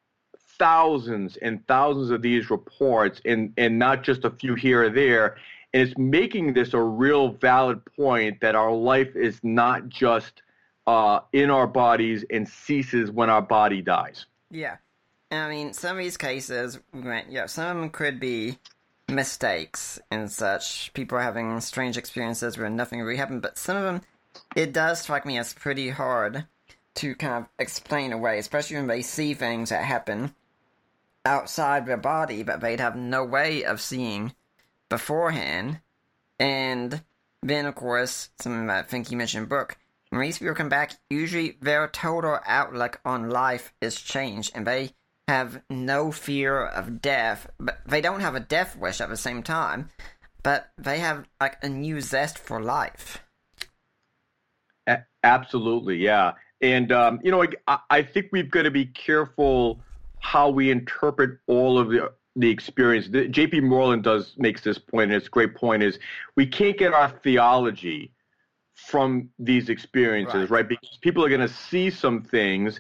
thousands and thousands of these reports and and not just a few here or there and it's making this a real valid point that our life is not just uh, in our bodies and ceases when our body dies. Yeah. I mean, some of these cases, yeah, some of them could be mistakes and such. People are having strange experiences where nothing really happened, but some of them, it does strike me as pretty hard to kind of explain away, especially when they see things that happen outside their body that they'd have no way of seeing beforehand. And then, of course, something I think you mentioned book, when these people come back, usually their total outlook on life is changed, and they have no fear of death. But they don't have a death wish at the same time, but they have like a new zest for life. A- absolutely, yeah. And um, you know, I, I think we've got to be careful how we interpret all of the the experience. The, J.P. Moreland does makes this point, and it's a great point. Is we can't get our theology from these experiences, right? right? Because people are going to see some things,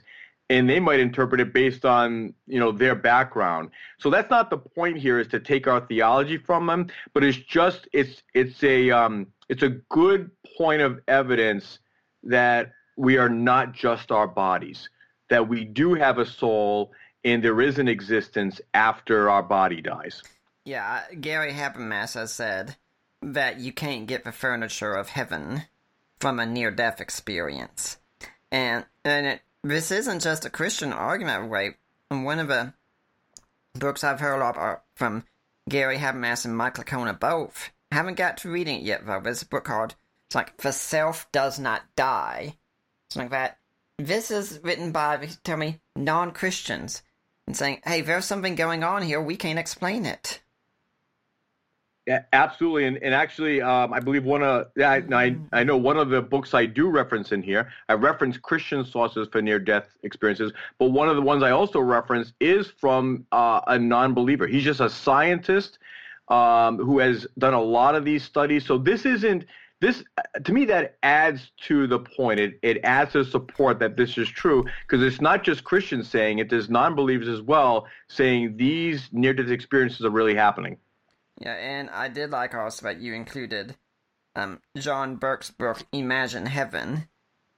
and they might interpret it based on you know their background. So that's not the point here. Is to take our theology from them, but it's just it's it's a um, it's a good point of evidence that we are not just our bodies, that we do have a soul and there is an existence after our body dies. Yeah, Gary Habermas has said that you can't get the furniture of heaven from a near-death experience, and and it, this isn't just a Christian argument, right? One of the books I've heard a lot from Gary Habermas and Mike Licona both. I haven't got to reading it yet though. There's a book called it's like The Self Does Not Die. Something like that. This is written by tell me non Christians and saying, Hey, there's something going on here, we can't explain it. Yeah, absolutely, and, and actually, um, I believe one of I, I, I know one of the books I do reference in here. I reference Christian sources for near-death experiences, but one of the ones I also reference is from uh, a non-believer. He's just a scientist um, who has done a lot of these studies. So this isn't this to me that adds to the point. It it adds to support that this is true because it's not just Christians saying it. There's non-believers as well saying these near-death experiences are really happening. Yeah, and I did like also that you included um, John Burke's book Imagine Heaven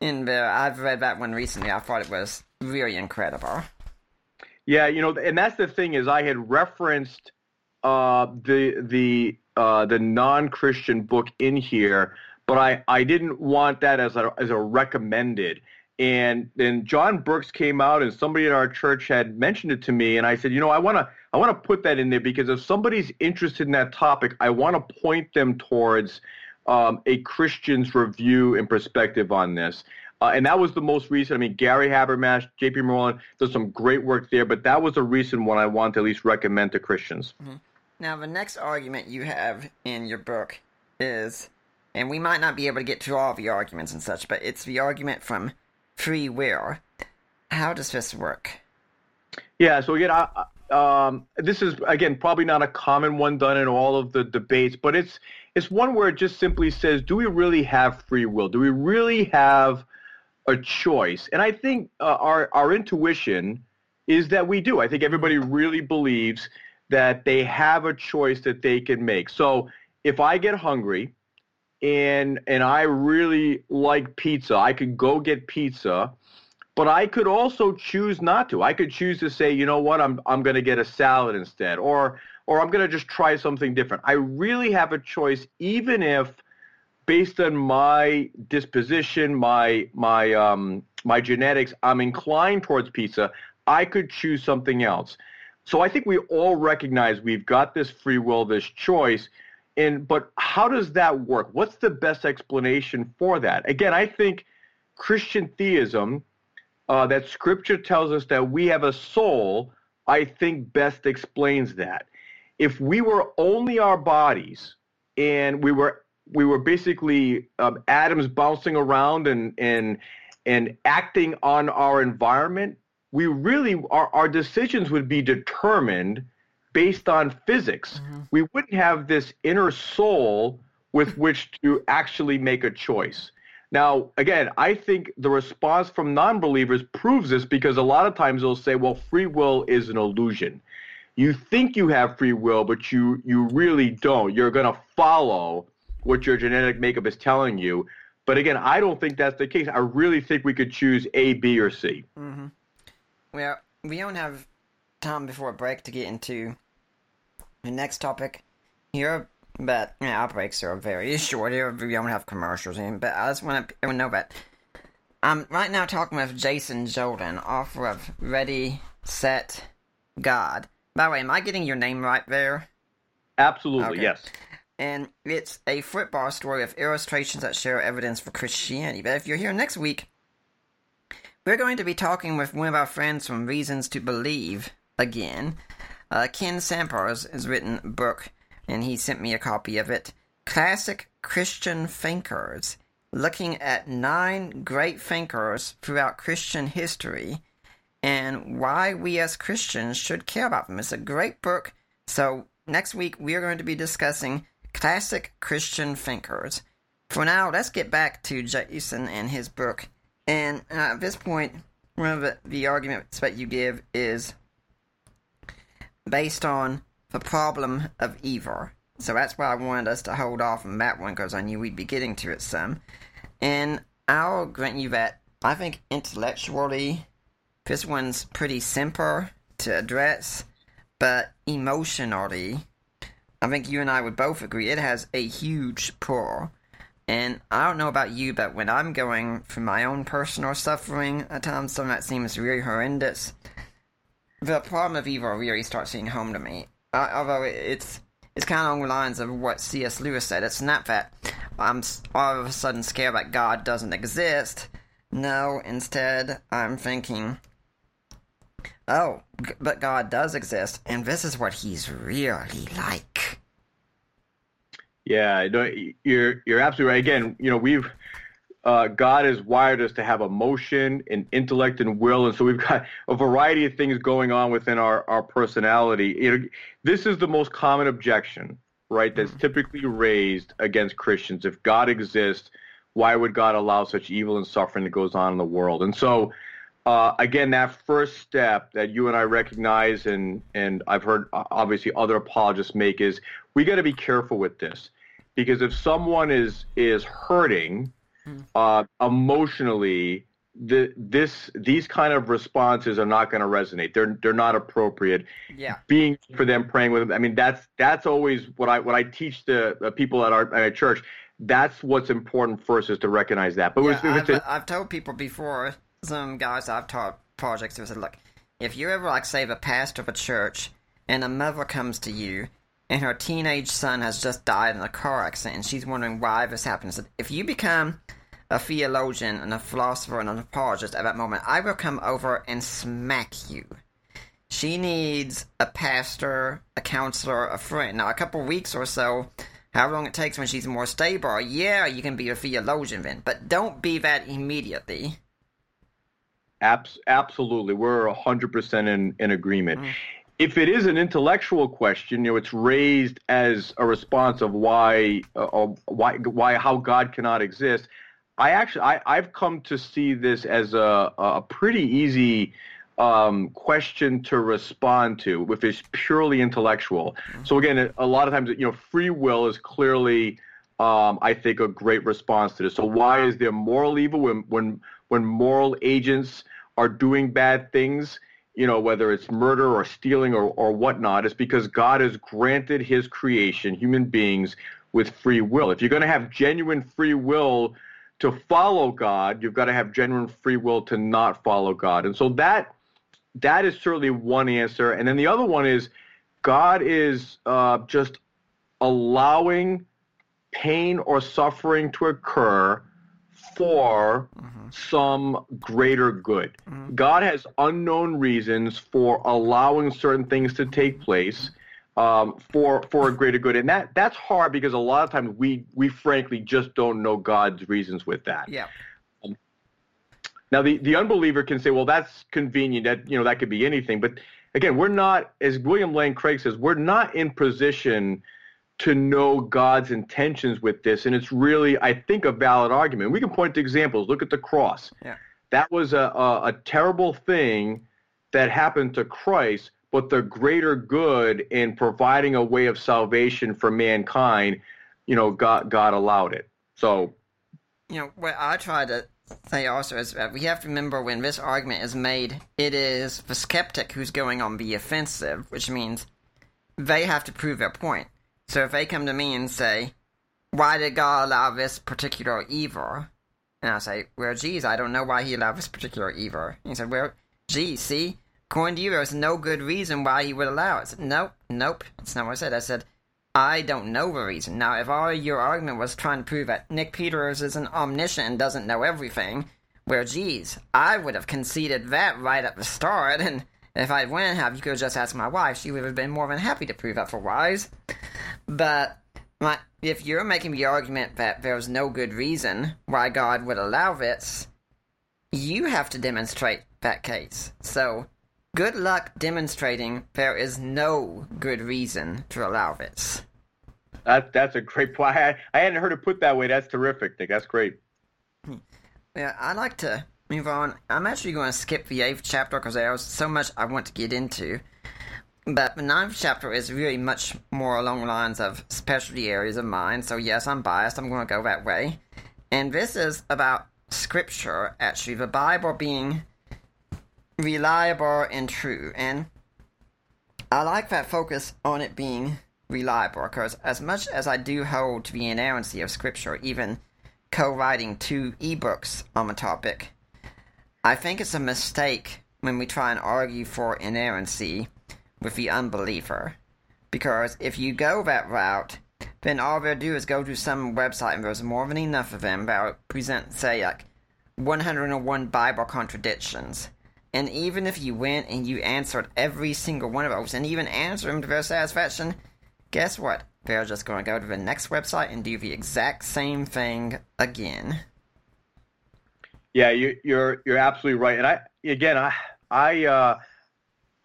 in there. I've read that one recently. I thought it was really incredible. Yeah, you know, and that's the thing is I had referenced uh, the the uh, the non-Christian book in here, but I, I didn't want that as a as a recommended. And then John Burke's came out, and somebody in our church had mentioned it to me, and I said, you know, I want to I want to put that in there because if somebody's interested in that topic, I want to point them towards um, a Christian's review and perspective on this. Uh, and that was the most recent. I mean, Gary Habermas, J.P. Moreland does some great work there, but that was a recent one I want to at least recommend to Christians. Mm-hmm. Now, the next argument you have in your book is, and we might not be able to get to all the arguments and such, but it's the argument from free will. How does this work? Yeah, so again, I, um, this is again probably not a common one done in all of the debates, but it's it's one where it just simply says, do we really have free will? Do we really have a choice? And I think uh, our our intuition is that we do. I think everybody really believes that they have a choice that they can make. So if I get hungry and and I really like pizza, I could go get pizza but I could also choose not to. I could choose to say, you know what, I'm I'm going to get a salad instead, or or I'm going to just try something different. I really have a choice, even if, based on my disposition, my my um, my genetics, I'm inclined towards pizza. I could choose something else. So I think we all recognize we've got this free will, this choice. And but how does that work? What's the best explanation for that? Again, I think Christian theism uh, that Scripture tells us that we have a soul, I think best explains that. If we were only our bodies and we were we were basically um, atoms bouncing around and and and acting on our environment, we really our, our decisions would be determined based on physics. Mm-hmm. We wouldn't have this inner soul with which to actually make a choice. Now, again, I think the response from non believers proves this because a lot of times they'll say, well, free will is an illusion. You think you have free will, but you, you really don't. You're going to follow what your genetic makeup is telling you. But again, I don't think that's the case. I really think we could choose A, B, or C. Mm-hmm. Well, we don't have time before a break to get into the next topic here, but yeah, our breaks are very short here. We don't have commercials in, but I just want to know that. I'm right now talking with Jason Jordan, author of Ready, Set, God. By the way, am I getting your name right there? Absolutely, okay. yes. And it's a football story of illustrations that share evidence for Christianity. But if you're here next week, we're going to be talking with one of our friends from Reasons to Believe again. Uh, Ken Samples has written a book and he sent me a copy of it. Classic Christian Thinkers, looking at nine great thinkers throughout Christian history and why we as Christians should care about them. It's a great book. So, next week we are going to be discussing classic Christian thinkers. For now, let's get back to Jason and his book. And uh, at this point, one of the, the arguments that you give is based on the problem of evil. So that's why I wanted us to hold off on that one because I knew we'd be getting to it some. And I'll grant you that I think intellectually this one's pretty simple to address, but emotionally I think you and I would both agree it has a huge pull. And I don't know about you, but when I'm going through my own personal suffering, at times something that seems really horrendous, the problem of evil really starts hitting home to me. Uh, although it's it's kind of along the lines of what C.S. Lewis said. It's not that I'm all of a sudden scared that God doesn't exist. No, instead, I'm thinking, oh, but God does exist, and this is what He's really like. Yeah, you're you're absolutely right. Again, you know, we've uh, God has wired us to have emotion and intellect and will, and so we've got a variety of things going on within our our personality. You know, this is the most common objection, right? That's mm-hmm. typically raised against Christians. If God exists, why would God allow such evil and suffering that goes on in the world? And so, uh, again, that first step that you and I recognize, and and I've heard uh, obviously other apologists make, is we got to be careful with this, because if someone is is hurting uh, emotionally, the, this these kind of responses are not going to resonate. They're they're not appropriate. Yeah. Being for them, praying with them. I mean, that's that's always what I what I teach the, the people at our, at our church. That's what's important first is to recognize that. But yeah, I've, a, I've told people before. Some guys I've taught projects who said, look, if you ever like say the pastor of a church and a mother comes to you and her teenage son has just died in a car accident and she's wondering why this happened. So if you become a theologian and a philosopher and an apologist at that moment, I will come over and smack you. She needs a pastor, a counselor, a friend. Now, a couple weeks or so, however long it takes when she's more stable, yeah, you can be a theologian then, but don't be that immediately. Abs- absolutely. We're 100% in, in agreement. Mm. If it is an intellectual question, you know, it's raised as a response of why, uh, why, why, how God cannot exist. I actually I, I've come to see this as a, a pretty easy um, question to respond to if it's purely intellectual. Mm-hmm. So again, a lot of times you know free will is clearly um, I think a great response to this. So why is there moral evil when when when moral agents are doing bad things? You know, whether it's murder or stealing or, or whatnot, it's because God has granted his creation, human beings, with free will. If you're going to have genuine free will to follow God, you've got to have genuine free will to not follow God. And so that that is certainly one answer. And then the other one is God is uh, just allowing pain or suffering to occur for mm-hmm. some greater good. Mm-hmm. God has unknown reasons for allowing certain things to take place um, for for a greater good, and that that's hard because a lot of times we we frankly just don't know God's reasons with that. Yeah. Um, now the the unbeliever can say, well, that's convenient. That you know that could be anything, but again, we're not, as William Lane Craig says, we're not in position to know God's intentions with this, and it's really, I think, a valid argument. We can point to examples. Look at the cross. Yeah. That was a, a, a terrible thing that happened to Christ but the greater good in providing a way of salvation for mankind, you know, God God allowed it. So, you know, what I try to say also is that we have to remember when this argument is made, it is the skeptic who's going on the offensive, which means they have to prove their point. So if they come to me and say, "Why did God allow this particular evil?" and I say, "Well, geez, I don't know why He allowed this particular evil," and he said, "Well, geez, see." According to you, there's no good reason why he would allow it. I said, nope, nope. That's not what I said. I said, I don't know the reason. Now, if all your argument was trying to prove that Nick Peters is an omniscient and doesn't know everything, well, geez, I would have conceded that right at the start, and if i'd went have you could have just ask my wife, she would have been more than happy to prove that for Wise. But my, if you're making the argument that there's no good reason why God would allow this, you have to demonstrate that case. So Good luck demonstrating there is no good reason to allow this. That, that's a great point. I, I hadn't heard it put that way. That's terrific, Nick. That's great. Yeah, I'd like to move on. I'm actually going to skip the eighth chapter because there's so much I want to get into. But the ninth chapter is really much more along the lines of specialty areas of mine. So, yes, I'm biased. I'm going to go that way. And this is about scripture, actually, the Bible being reliable and true. And I like that focus on it being reliable because as much as I do hold to the inerrancy of Scripture, even co-writing two ebooks on the topic, I think it's a mistake when we try and argue for inerrancy with the unbeliever. Because if you go that route, then all they'll do is go to some website and there's more than enough of them that will present, say, like 101 Bible contradictions. And even if you went and you answered every single one of those and even answered them to their satisfaction, guess what? They're just going to go to the next website and do the exact same thing again. Yeah, you, you're you're absolutely right. And I again, I I uh,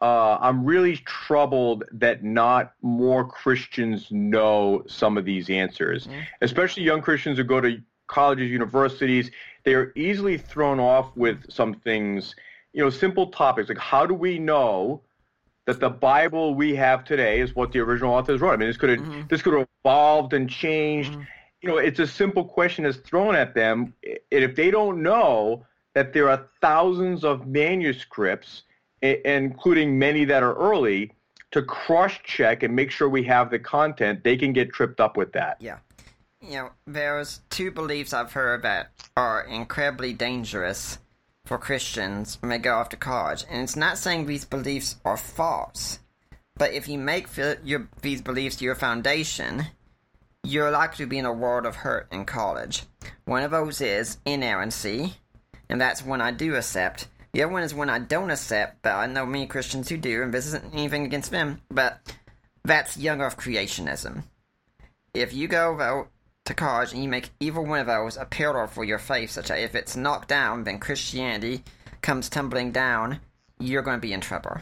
uh, I'm really troubled that not more Christians know some of these answers, mm-hmm. especially young Christians who go to colleges, universities. They are easily thrown off with some things, you know, simple topics like how do we know that the Bible we have today is what the original authors wrote? I mean, this could have mm-hmm. this could have evolved and changed. Mm-hmm you know, it's a simple question that's thrown at them. And if they don't know that there are thousands of manuscripts, including many that are early, to cross check and make sure we have the content, they can get tripped up with that. Yeah. You know, there's two beliefs I've heard that are incredibly dangerous for Christians they go off to college. And it's not saying these beliefs are false, but if you make your, these beliefs your foundation, you're likely to be in a world of hurt in college. One of those is inerrancy, and that's one I do accept. The other one is one I don't accept, but I know many Christians who do, and this isn't anything against them, but that's young earth creationism. If you go though, to college and you make either one of those a pillar for your faith, such that if it's knocked down, then Christianity comes tumbling down, you're going to be in trouble.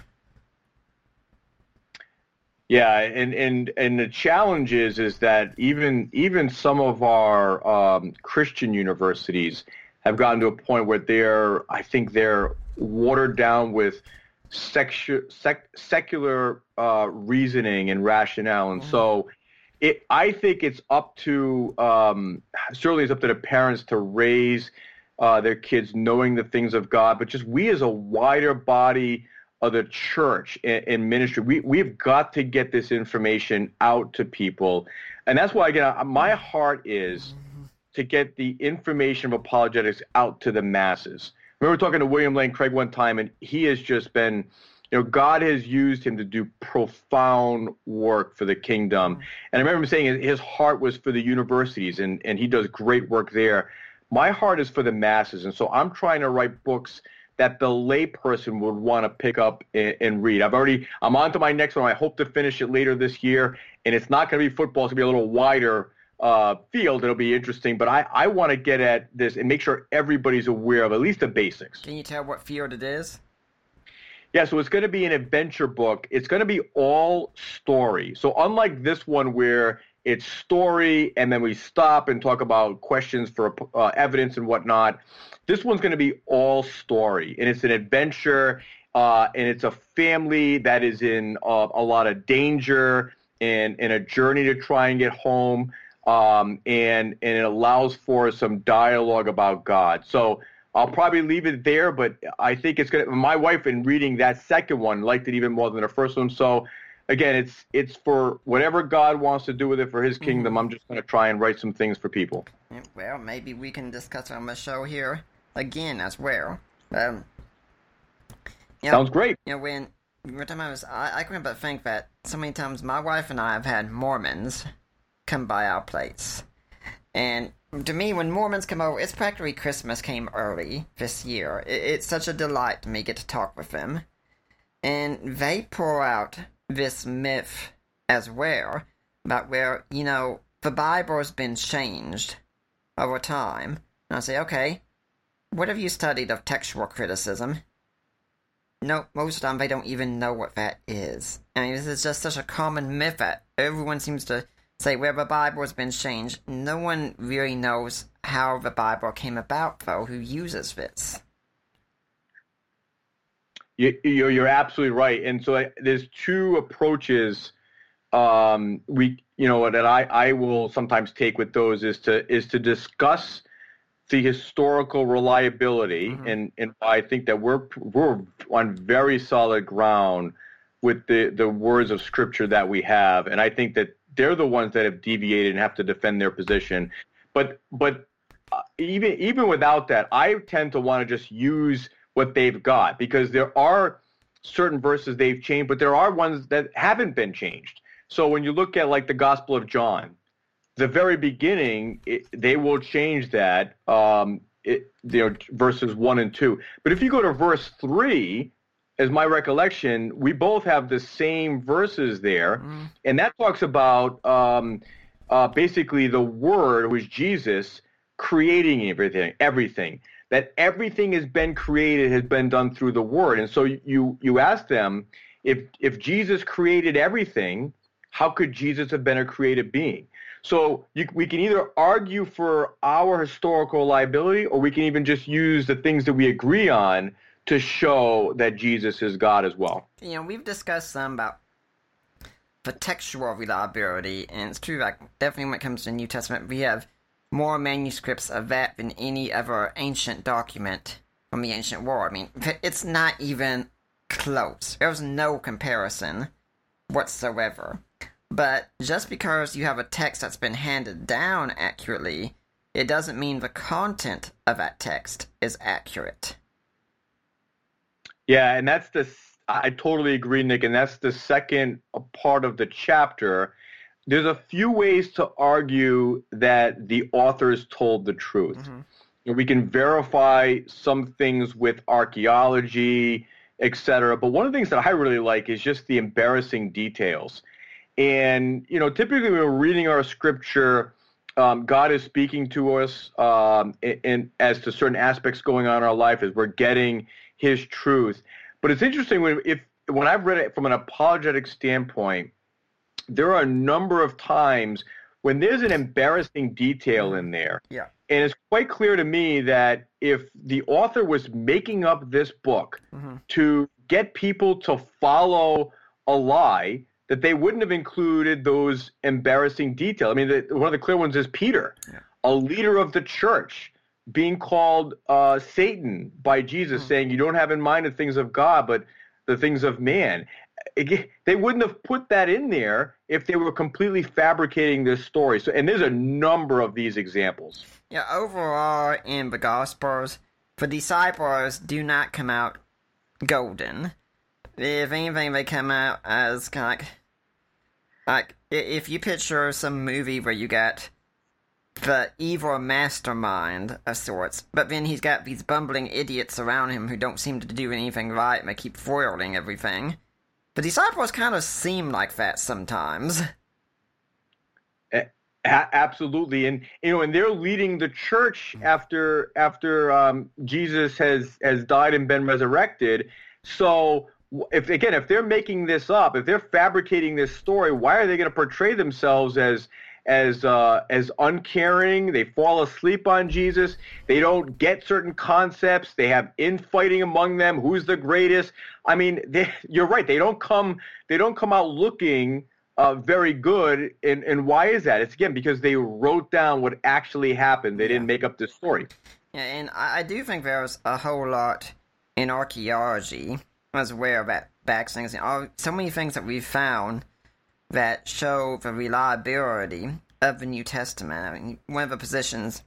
Yeah, and and and the challenge is is that even even some of our um, Christian universities have gotten to a point where they're I think they're watered down with secu- sec- secular uh, reasoning and rationale, and mm-hmm. so it I think it's up to um, certainly it's up to the parents to raise uh, their kids knowing the things of God, but just we as a wider body of the church and, ministry. We we've got to get this information out to people, and that's why again, my heart is to get the information of apologetics out to the masses. Remember talking to William Lane Craig one time, and he has just been, you know, God has used him to do profound work for the kingdom. And I remember him saying his heart was for the universities, and, and he does great work there. My heart is for the masses, and so I'm trying to write books that the layperson would want to pick up and, and, read. I've already, I'm on to my next one. I hope to finish it later this year. And it's not going to be football. It's going to be a little wider uh, field. It'll be interesting. But I, I want to get at this and make sure everybody's aware of at least the basics. Can you tell what field it is? Yeah, so it's going to be an adventure book. It's going to be all story. So unlike this one where it's story and then we stop and talk about questions for uh, evidence and whatnot, this one's going to be all story, and it's an adventure, uh, and it's a family that is in uh, a lot of danger and in a journey to try and get home, um, and and it allows for some dialogue about God. So. I'll probably leave it there, but I think it's gonna. My wife, in reading that second one, liked it even more than the first one. So, again, it's it's for whatever God wants to do with it for His kingdom. Mm-hmm. I'm just going to try and write some things for people. Well, maybe we can discuss on the show here again as well. Um, you know, Sounds great. You know, when every time I was, I, I can remember think that so many times my wife and I have had Mormons come by our place, and to me, when Mormons come over, it's practically Christmas came early this year. It, it's such a delight to me get to talk with them, and they pour out this myth as well about where you know the Bible has been changed over time. And I say, okay, what have you studied of textual criticism? No, most of them, they don't even know what that is. I mean, this is just such a common myth that everyone seems to say where the Bible has been changed. No one really knows how the Bible came about, though, who uses this. You, are absolutely right. And so there's two approaches um, we, you know, that I, I will sometimes take with those is to is to discuss the historical reliability, mm-hmm. and and I think that we're we're on very solid ground with the the words of scripture that we have, and I think that they're the ones that have deviated and have to defend their position. But but uh, even even without that, I tend to want to just use what they've got because there are certain verses they've changed, but there are ones that haven't been changed. So when you look at like the Gospel of John, the very beginning, it, they will change that, um, it, you know, verses one and two. But if you go to verse three, as my recollection, we both have the same verses there, mm. and that talks about um, uh, basically the Word, was Jesus, creating everything, everything. That everything has been created has been done through the Word, and so you you ask them if if Jesus created everything, how could Jesus have been a created being? So you, we can either argue for our historical liability, or we can even just use the things that we agree on to show that Jesus is God as well. You know, we've discussed some about the textual reliability, and it's true, like, definitely when it comes to the New Testament, we have more manuscripts of that than any other ancient document from the ancient world. I mean, it's not even close. There's no comparison whatsoever. But just because you have a text that's been handed down accurately, it doesn't mean the content of that text is accurate. Yeah, and that's the I totally agree, Nick, and that's the second part of the chapter. There's a few ways to argue that the authors told the truth. Mm-hmm. we can verify some things with archaeology, etc. But one of the things that I really like is just the embarrassing details. And you know, typically when we're reading our scripture, um, God is speaking to us um, in, in, as to certain aspects going on in our life as we're getting his truth. But it's interesting when if when I've read it from an apologetic standpoint, there are a number of times when there's an embarrassing detail in there. Yeah. And it's quite clear to me that if the author was making up this book mm-hmm. to get people to follow a lie, that they wouldn't have included those embarrassing details. I mean, the, one of the clear ones is Peter, yeah. a leader of the church being called uh, Satan by Jesus, mm. saying, You don't have in mind the things of God, but the things of man. they wouldn't have put that in there if they were completely fabricating this story. So, and there's a number of these examples. Yeah, overall in the Gospels, the disciples do not come out golden. If anything, they come out as kind of like, like if you picture some movie where you get the evil mastermind of sorts, but then he's got these bumbling idiots around him who don't seem to do anything right and keep foiling everything. The disciples kind of seem like that sometimes. Absolutely, and you know, and they're leading the church after after um, Jesus has has died and been resurrected. So, if again, if they're making this up, if they're fabricating this story, why are they going to portray themselves as as uh, as uncaring. They fall asleep on Jesus. They don't get certain concepts. They have infighting among them. Who's the greatest? I mean, they, you're right. They don't come. They don't come out looking uh, very good. And and why is that? It's again because they wrote down what actually happened. They didn't make up this story. Yeah, and I do think there's a whole lot in archaeology as well that backs things. So many things that we've found that show the reliability of the New Testament. I mean, one of the positions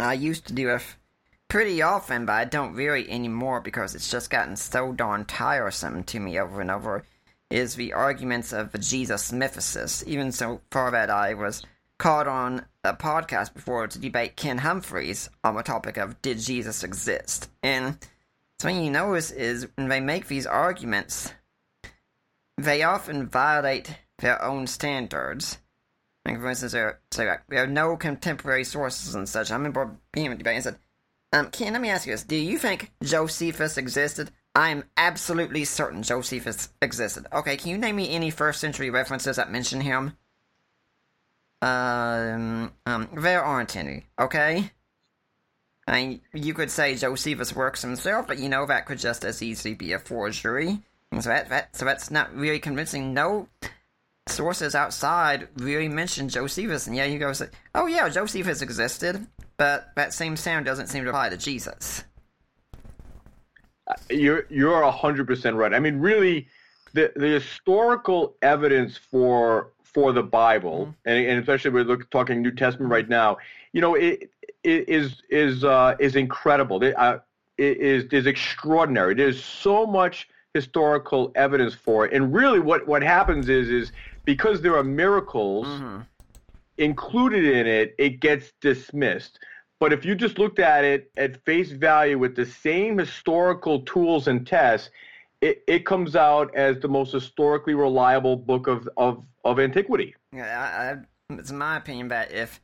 I used to do it pretty often, but I don't really anymore because it's just gotten so darn tiresome to me over and over, is the arguments of the Jesus mythicists, even so far that I was caught on a podcast before to debate Ken Humphreys on the topic of did Jesus exist? And something you notice is when they make these arguments, they often violate their own standards. Like, for instance, so like, there are no contemporary sources and such. I remember being in a debate and said, um, Ken, let me ask you this. Do you think Josephus existed? I'm absolutely certain Josephus existed. Okay, can you name me any first century references that mention him? Um, um, there aren't any, okay? I mean, you could say Josephus works himself, but you know that could just as easily be a forgery. So that, that so that's not really convincing. No sources outside really mention Josephus, and yeah, you go say, "Oh yeah, Josephus existed," but that same sound doesn't seem to apply to Jesus. Uh, you're you're hundred percent right. I mean, really, the the historical evidence for for the Bible, mm-hmm. and, and especially we're look, talking New Testament right now, you know, it, it is is uh, is incredible. It, uh, it is is extraordinary. There's so much historical evidence for it, and really, what what happens is is because there are miracles mm-hmm. included in it, it gets dismissed. But if you just looked at it at face value with the same historical tools and tests, it, it comes out as the most historically reliable book of, of, of antiquity. Yeah, I, it's my opinion that if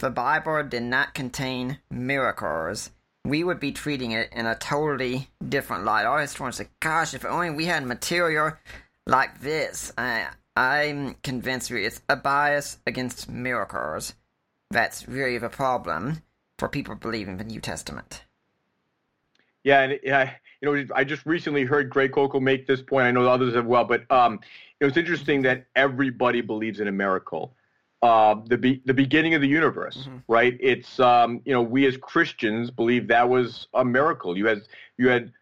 the Bible did not contain miracles, we would be treating it in a totally different light. Want to say, gosh, if only we had material like this. I, I'm convinced it's a bias against miracles. That's really the problem for people believing the New Testament. Yeah, and yeah, you know, I just recently heard Greg Koukl make this point. I know others have well, but um, it was interesting that everybody believes in a miracle. Uh, the be- the beginning of the universe, mm-hmm. right? It's um, you know, we as Christians believe that was a miracle. You had you had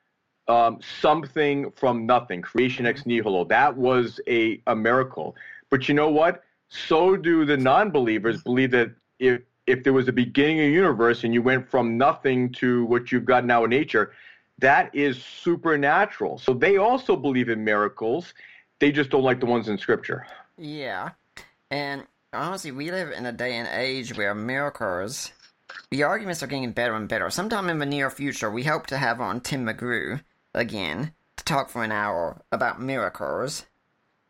um, something from nothing, creation ex mm-hmm. nihilo. That was a a miracle. But you know what? So do the non-believers believe that if if there was a beginning of the universe and you went from nothing to what you've got now in nature, that is supernatural. So they also believe in miracles. They just don't like the ones in scripture. Yeah. And honestly, we live in a day and age where miracles, the arguments are getting better and better. Sometime in the near future, we hope to have on Tim McGrew again to talk for an hour about miracles.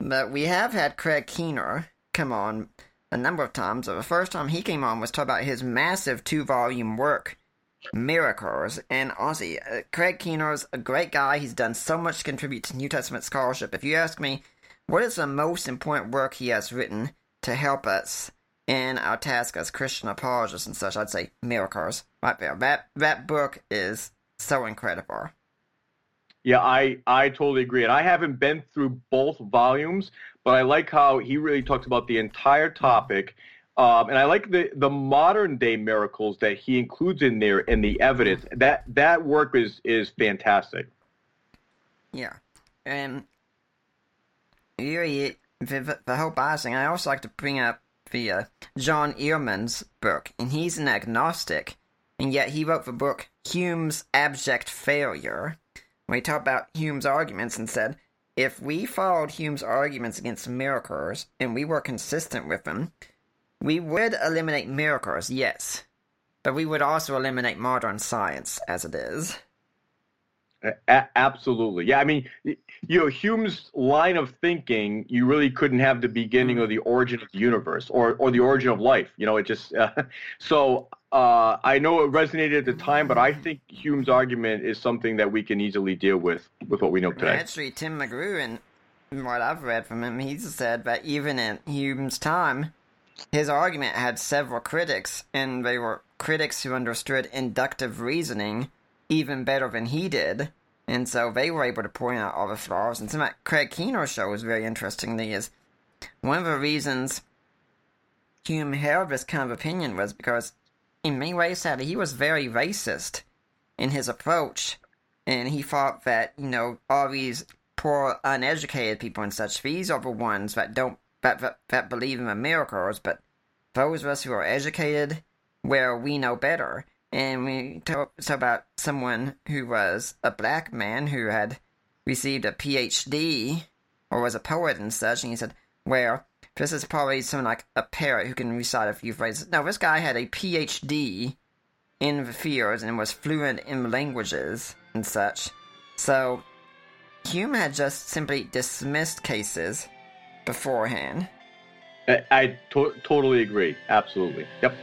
But we have had Craig Keener come on a number of times. The first time he came on was talk about his massive two volume work, Miracles. And honestly, uh, Craig Keener's a great guy. He's done so much to contribute to New Testament scholarship. If you ask me, what is the most important work he has written to help us in our task as Christian apologists and such, I'd say Miracles. Right there. That, that book is so incredible. Yeah, I, I totally agree. And I haven't been through both volumes, but I like how he really talks about the entire topic. Um, and I like the, the modern day miracles that he includes in there and the evidence. That that work is is fantastic. Yeah, and really, the, the whole biasing. I also like to bring up the uh, John Earman's book, and he's an agnostic, and yet he wrote the book Hume's Abject Failure, where he talked about Hume's arguments and said if we followed Hume's arguments against miracles and we were consistent with them, we would eliminate miracles, yes, but we would also eliminate modern science as it is. A- absolutely. Yeah, I mean, you know, Hume's line of thinking, you really couldn't have the beginning or the origin of the universe or, or the origin of life. You know, it just, uh, so uh, I know it resonated at the time, but I think Hume's argument is something that we can easily deal with with what we know today. Actually, Tim McGrew, and what I've read from him, he's said that even in Hume's time, his argument had several critics, and they were critics who understood inductive reasoning even better than he did. And so they were able to point out all the flaws. And something that Craig show was very interestingly is one of the reasons Hume held this kind of opinion was because in many ways, sadly, he was very racist in his approach, and he thought that you know all these poor, uneducated people and such, these are the ones that don't that that, that believe in the miracles, but those of us who are educated, where we know better, and we talk, about someone who was a black man who had received a PhD or was a poet and such, and he said, well, this is probably someone like a parrot who can recite a few phrases. No, this guy had a PhD in the field and was fluent in languages and such. So, Hume had just simply dismissed cases beforehand. I, I to- totally agree. Absolutely. Yep.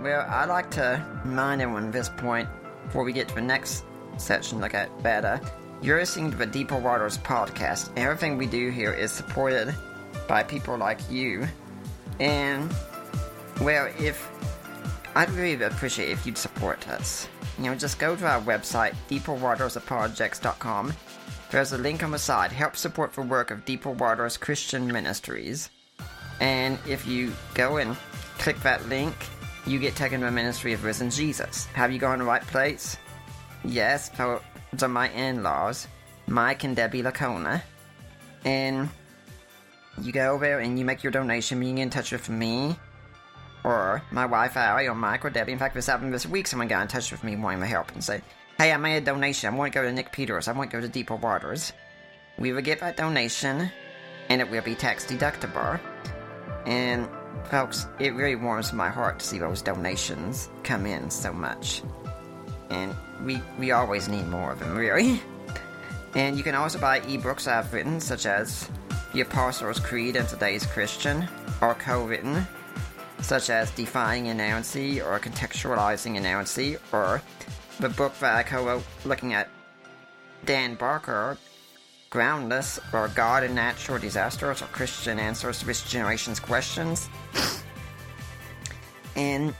Well, I'd like to remind everyone at this point, before we get to the next section, look at better. You're listening to the Deeper Waters podcast. Everything we do here is supported by people like you. And, well, if I'd really appreciate if you'd support us. You know, just go to our website, deeperwatersapologetics.com. There's a link on the side. Help support the work of Deeper Waters Christian Ministries. And if you go and click that link, you get taken to the ministry of risen Jesus. Have you gone to the right place? Yes, to my in laws. Mike and Debbie Licona. And you go over and you make your donation, you get in touch with me or my wife Allie or Mike or Debbie. In fact, this happened this week. Someone got in touch with me wanting my help and say, Hey, I made a donation. I want to go to Nick Peters. I want to go to Deeper Waters. We will get that donation and it will be tax deductible. And folks, it really warms my heart to see those donations come in so much. And we we always need more of them, really. And you can also buy ebooks I've written, such as The Apostles' Creed and Today's Christian, or co-written, such as Defining Inerrancy or Contextualizing Inerrancy, or the book that I co-wrote looking at Dan Barker, Groundless, or God and Natural Disasters, or Christian Answers to this Generation's Questions. and,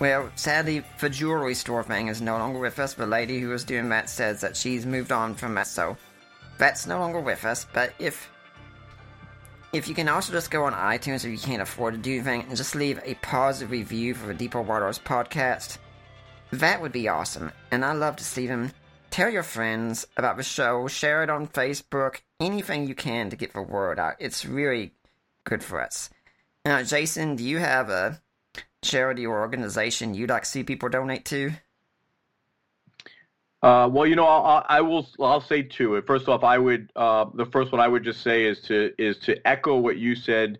well, sadly, the jewelry store thing is no longer with us. The lady who was doing that says that she's moved on from that, so that's no longer with us. But if if you can also just go on iTunes if you can't afford to do anything and just leave a positive review for the Deeper Waters podcast, that would be awesome. And I love to see them. Tell your friends about the show, share it on Facebook, anything you can to get the word out. It's really good for us. Now, Jason, do you have a charity or organization you'd like to see people donate to? Uh, well, you know, I'll, I will. I'll say two. First off, I would. Uh, the first one I would just say is to is to echo what you said,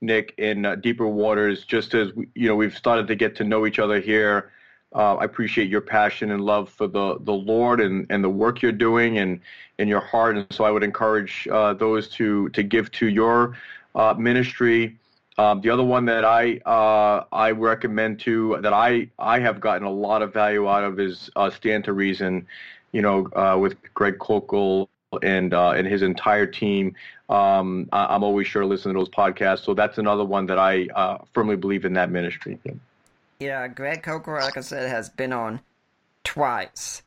Nick, in uh, deeper waters. Just as we, you know, we've started to get to know each other here uh, I appreciate your passion and love for the, the Lord and, and the work you're doing and in your heart. And so I would encourage uh, those to to give to your uh, ministry. Um, the other one that I uh, I recommend to that I I have gotten a lot of value out of is uh, Stand to Reason. You know, uh, with Greg Koukl and and his entire team. Um, I, am always sure to listen to those podcasts. So that's another one that I firmly believe in that ministry. Yeah, Greg Koukl, like I said, has been on twice.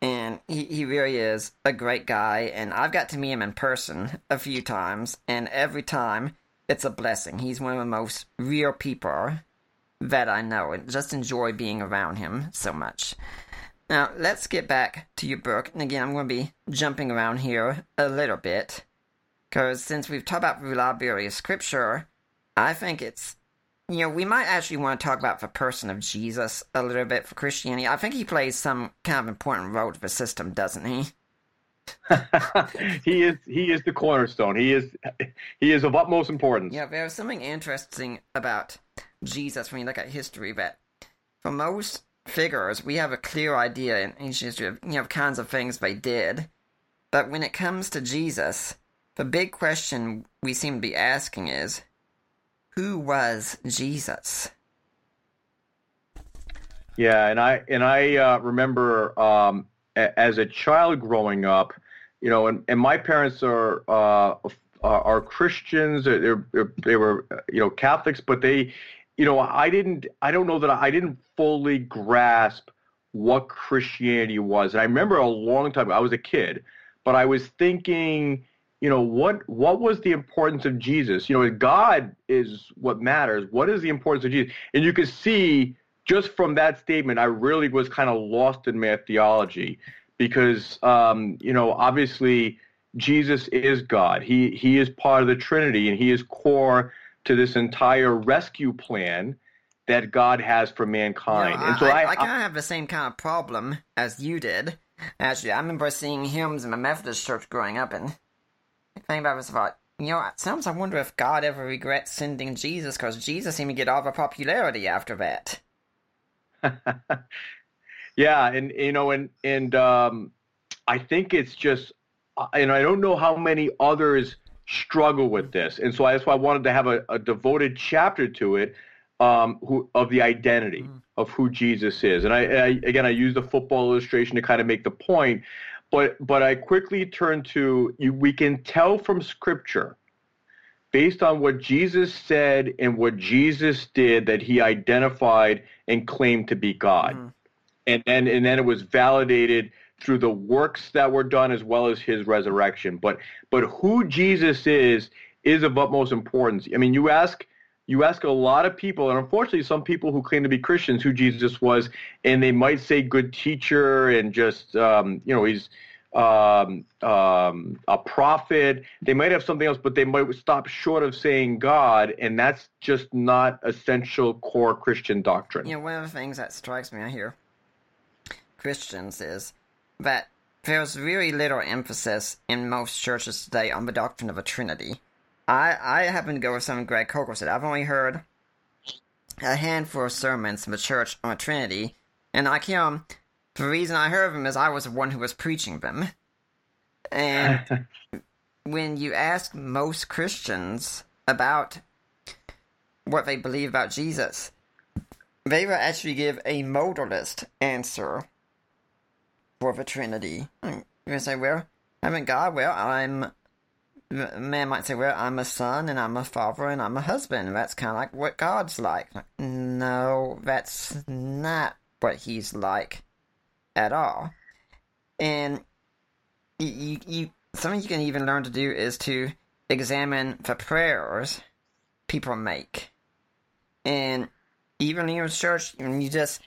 And he, he really is a great guy. And I've got to meet him in person a few times. And every time, it's a blessing. He's one of the most real people that I know. And just enjoy being around him so much. Now, let's get back to your book. And again, I'm going to be jumping around here a little bit. Because since we've talked about reliability of scripture, I think it's you know, we might actually want to talk about the person of Jesus a little bit for Christianity. I think he plays some kind of important role to the system, doesn't he? he is he is the cornerstone. He is he is of utmost importance. Yeah, there's something interesting about Jesus when you look at history that for most figures we have a clear idea in ancient history of you know kinds of things they did. But when it comes to Jesus, the big question we seem to be asking is who was Jesus? Yeah, and I and I uh, remember um, a, as a child growing up, you know, and, and my parents are uh, are Christians. They're, they're, they were you know Catholics, but they, you know, I didn't. I don't know that I didn't fully grasp what Christianity was. And I remember a long time. I was a kid, but I was thinking you know what what was the importance of Jesus? You know, God is what matters. What is the importance of Jesus? And you could see just from that statement, I really was kind of lost in my theology because um, you know obviously Jesus is God. He he is part of the Trinity and he is core to this entire rescue plan that God has for mankind. and so I, I, I kind of have the same kind of problem as you did. Actually, I remember seeing hymns in my Methodist church growing up, and think about this thought, you know, sometimes I wonder if God ever regrets sending Jesus because Jesus seemed to get all the popularity after that. yeah, and you know, and and um, I think it's just, uh, and I don't know how many others struggle with this, and so that's why I wanted to have a, a devoted chapter to it, um, who of the identity mm. of who Jesus is. And I, I again, I use the football illustration to kind of make the point but but I quickly turn to you. We can tell from Scripture, based on what Jesus said and what Jesus did, that he identified and claimed to be God, mm. and then and then it was validated through the works that were done as well as his resurrection. But but who Jesus is is of utmost importance. I mean, you ask you ask a lot of people, and unfortunately, some people who claim to be Christians who Jesus was, and they might say good teacher and just um, you know he's um, um, a prophet. They might have something else, but they might stop short of saying God, and that's just not essential core Christian doctrine. You know, one of the things that strikes me, hear Christians is that there's very little emphasis in most churches today on the doctrine of a Trinity. I I happen to go with some Greg Koukl said. I've only heard a handful of sermons in the church on a Trinity, and I can the reason I heard of them is I was the one who was preaching them. And when you ask most Christians about what they believe about Jesus, they will actually give a modalist answer for the Trinity. Hmm. Going to say, well, I'm a God. Well, I'm. Man might say, well, I'm a son, and I'm a father, and I'm a husband. And that's kind of like what God's like. like. No, that's not what he's like at all. And you, you, something you can even learn to do is to examine the prayers people make. And even in your church, you just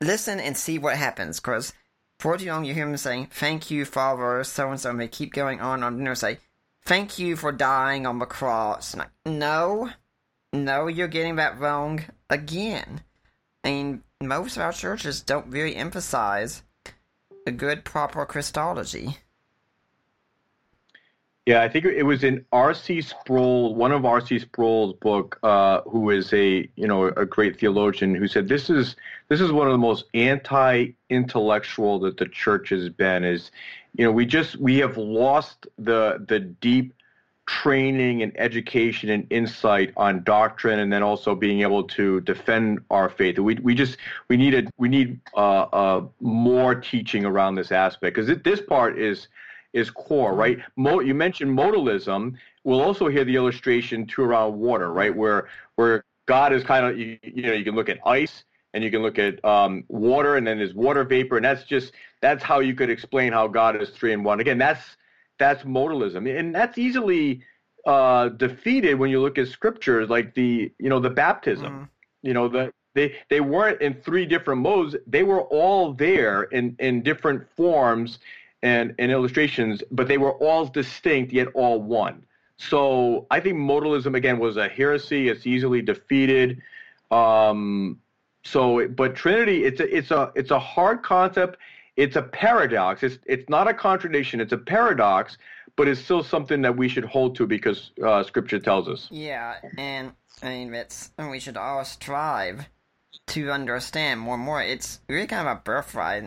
listen and see what happens. Because for too long, you hear them saying, Thank you, Father, so and so, and they keep going on and know, say, Thank you for dying on the cross. And like, no, no, you're getting that wrong again. Mean, most of our churches don't really emphasize a good proper Christology. Yeah, I think it was in R.C. Sproul, one of R.C. Sproul's book, uh, who is a you know a great theologian, who said this is this is one of the most anti-intellectual that the church has been. Is you know we just we have lost the the deep training and education and insight on doctrine and then also being able to defend our faith. We, we just we need needed we need uh, uh, more teaching around this aspect because this part is is core mm-hmm. right? Mo, you mentioned modalism. We'll also hear the illustration too around water right? Where where god is kind of you, you know you can look at ice and you can look at um, water and then there's water vapor and that's just that's how you could explain how god is three in one again that's that's modalism, and that's easily uh, defeated when you look at scriptures like the you know the baptism. Mm. You know the they they weren't in three different modes; they were all there in in different forms and and illustrations, but they were all distinct yet all one. So I think modalism again was a heresy. It's easily defeated. Um, so, but Trinity, it's a it's a it's a hard concept it's a paradox. It's it's not a contradiction. It's a paradox, but it's still something that we should hold to because uh, Scripture tells us. Yeah, and I mean it's and we should all strive to understand more and more. It's really kind of a birthright.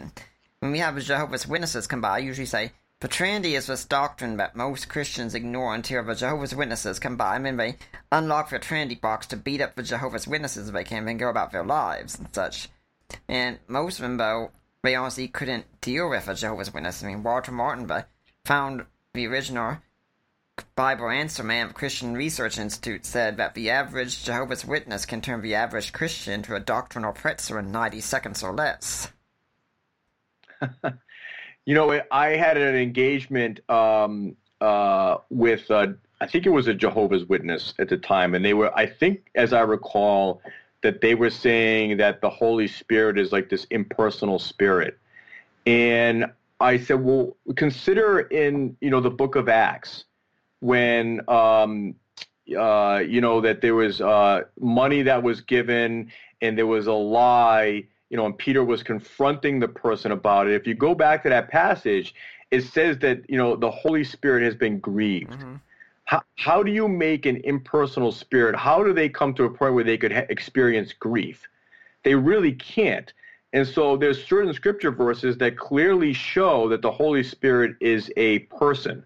When we have Jehovah's Witnesses come by, I usually say the Trinity is this doctrine that most Christians ignore until the Jehovah's Witnesses come by. I mean, they unlock the Trinity box to beat up the Jehovah's Witnesses if they can, and go about their lives and such. And most of them, though, they honestly couldn't deal with a Jehovah's Witness. I mean, Walter Martin but found the original Bible Answer Man of Christian Research Institute said that the average Jehovah's Witness can turn the average Christian into a doctrinal pretzel in 90 seconds or less. you know, I had an engagement um, uh, with, uh, I think it was a Jehovah's Witness at the time, and they were, I think, as I recall, that they were saying that the Holy Spirit is like this impersonal spirit. And I said, well, consider in, you know, the book of Acts when, um, uh, you know, that there was uh, money that was given and there was a lie, you know, and Peter was confronting the person about it. If you go back to that passage, it says that, you know, the Holy Spirit has been grieved. Mm-hmm how, how do you make an impersonal spirit? How do they come to a point where they could ha- experience grief? They really can't. And so there's certain scripture verses that clearly show that the holy spirit is a person.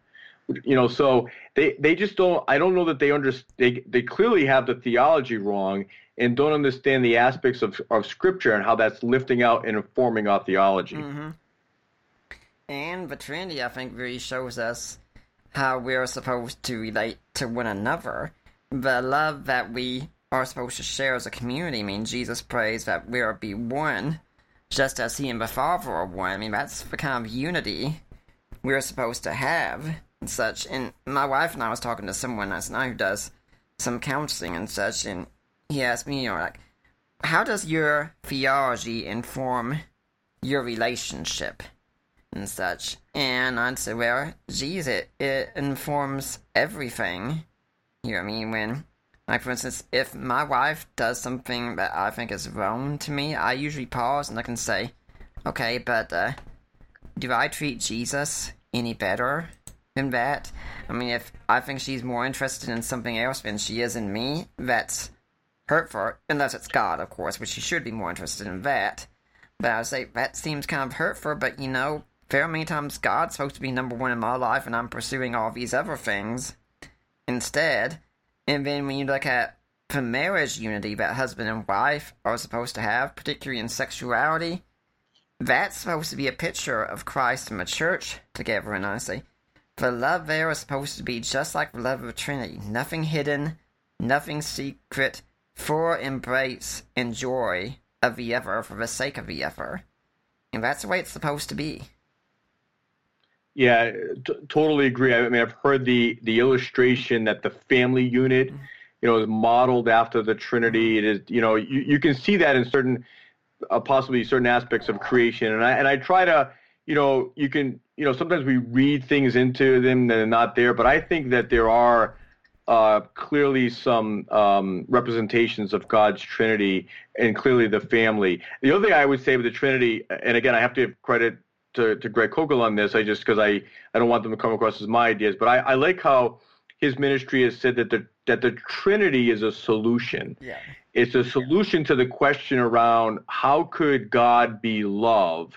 You know so they they just don't i don't know that they understand they, they clearly have the theology wrong and don't understand the aspects of, of scripture and how that's lifting out and informing our theology. Mm-hmm. and the trinity i think really shows us how we're supposed to relate to one another. The love that we are supposed to share as a community. I mean, Jesus prays that we are be one, just as He and the Father are one. I mean, that's the kind of unity we're supposed to have and such. And my wife and I was talking to someone last night who does some counseling and such, and he asked me, you know, like, how does your theology inform your relationship? And such. And I'd say, well, geez, it, it informs everything. You know what I mean? When, like, for instance, if my wife does something that I think is wrong to me, I usually pause and I can say, okay, but uh, do I treat Jesus any better than that? I mean, if I think she's more interested in something else than she is in me, that's hurtful, unless it's God, of course, which she should be more interested in that. But I would say that seems kind of hurtful, but you know, very many times God's supposed to be number one in my life, and I'm pursuing all these other things instead. And then when you look at the marriage unity that husband and wife are supposed to have, particularly in sexuality, that's supposed to be a picture of Christ and the church together. And say, the love there is supposed to be just like the love of the Trinity nothing hidden, nothing secret, full embrace and joy of the other for the sake of the other. And that's the way it's supposed to be. Yeah, t- totally agree. I mean, I've heard the the illustration that the family unit, you know, is modeled after the Trinity. It is, you know, you, you can see that in certain, uh, possibly certain aspects of creation. And I and I try to, you know, you can, you know, sometimes we read things into them that are not there, but I think that there are uh, clearly some um, representations of God's Trinity and clearly the family. The other thing I would say with the Trinity, and again, I have to give credit to, to Greg Koukl on this. I just because I, I don't want them to come across as my ideas, but I, I like how his ministry has said that the that the Trinity is a solution. Yeah. It's a solution to the question around how could God be love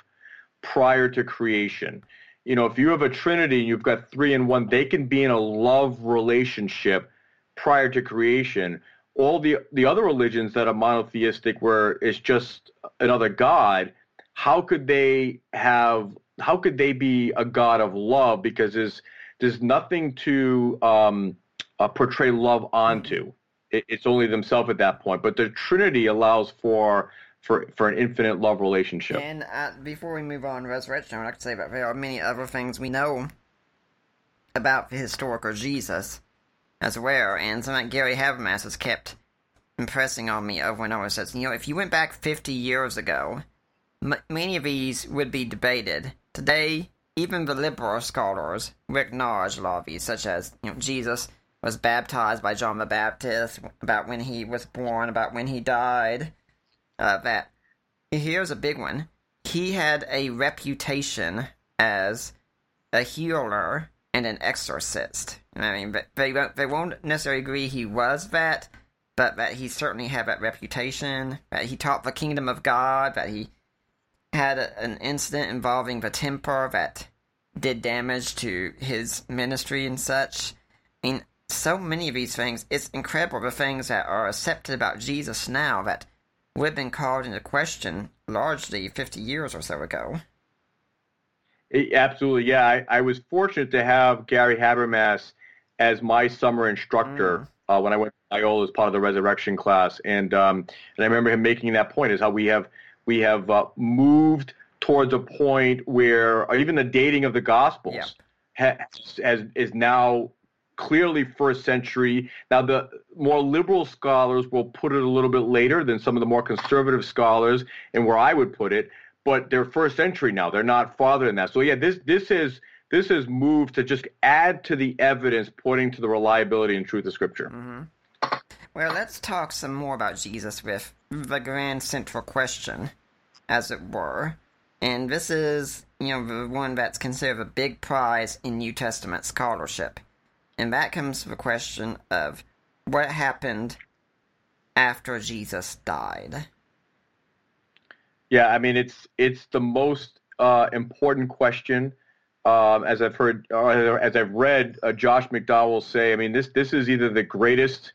prior to creation. You know, if you have a Trinity and you've got three and one, they can be in a love relationship prior to creation. All the the other religions that are monotheistic, where it's just another God, how could they have how could they be a god of love? Because there's there's nothing to um, uh, portray love onto. It, it's only themselves at that point. But the trinity allows for for for an infinite love relationship. And uh, before we move on resurrection, I'd like to say that there are many other things we know about the historical Jesus as well, and something Gary Habermas has kept impressing on me over and over. Says, you know, if you went back 50 years ago, m- many of these would be debated. Today, even the liberal scholars acknowledge lot of these, such as, you know, Jesus was baptized by John the Baptist, about when he was born, about when he died, uh, that here's a big one. He had a reputation as a healer and an exorcist. I mean, they they won't necessarily agree he was that, but that he certainly had that reputation. That he taught the kingdom of God. That he had a, an incident involving the temper that did damage to his ministry and such. I mean, so many of these things. It's incredible the things that are accepted about Jesus now that would have been called into question largely 50 years or so ago. It- absolutely yeah I, I was fortunate to have gary habermas as my summer instructor uh, when i went to Loyola as part of the resurrection class and um, and i remember him making that point is how we have we have uh, moved towards a point where even the dating of the gospels Yeah. has, has is now clearly first century. Now, the more liberal scholars will put it a little bit later than some of the more conservative scholars, and where I would put it. But they're first century now; they're not farther than that. So, yeah, this this is this has moved to just add to the evidence pointing to the reliability and truth of Scripture. Well, let's talk some more about Jesus with the grand central question, as it were. And this is, you know, the one that's considered a big prize in New Testament scholarship. And that comes to the question of what happened after Jesus died. Yeah, I mean it's it's the most uh, important question. Um, as I've heard, or as I've read, uh, Josh McDowell say, I mean this this is either the greatest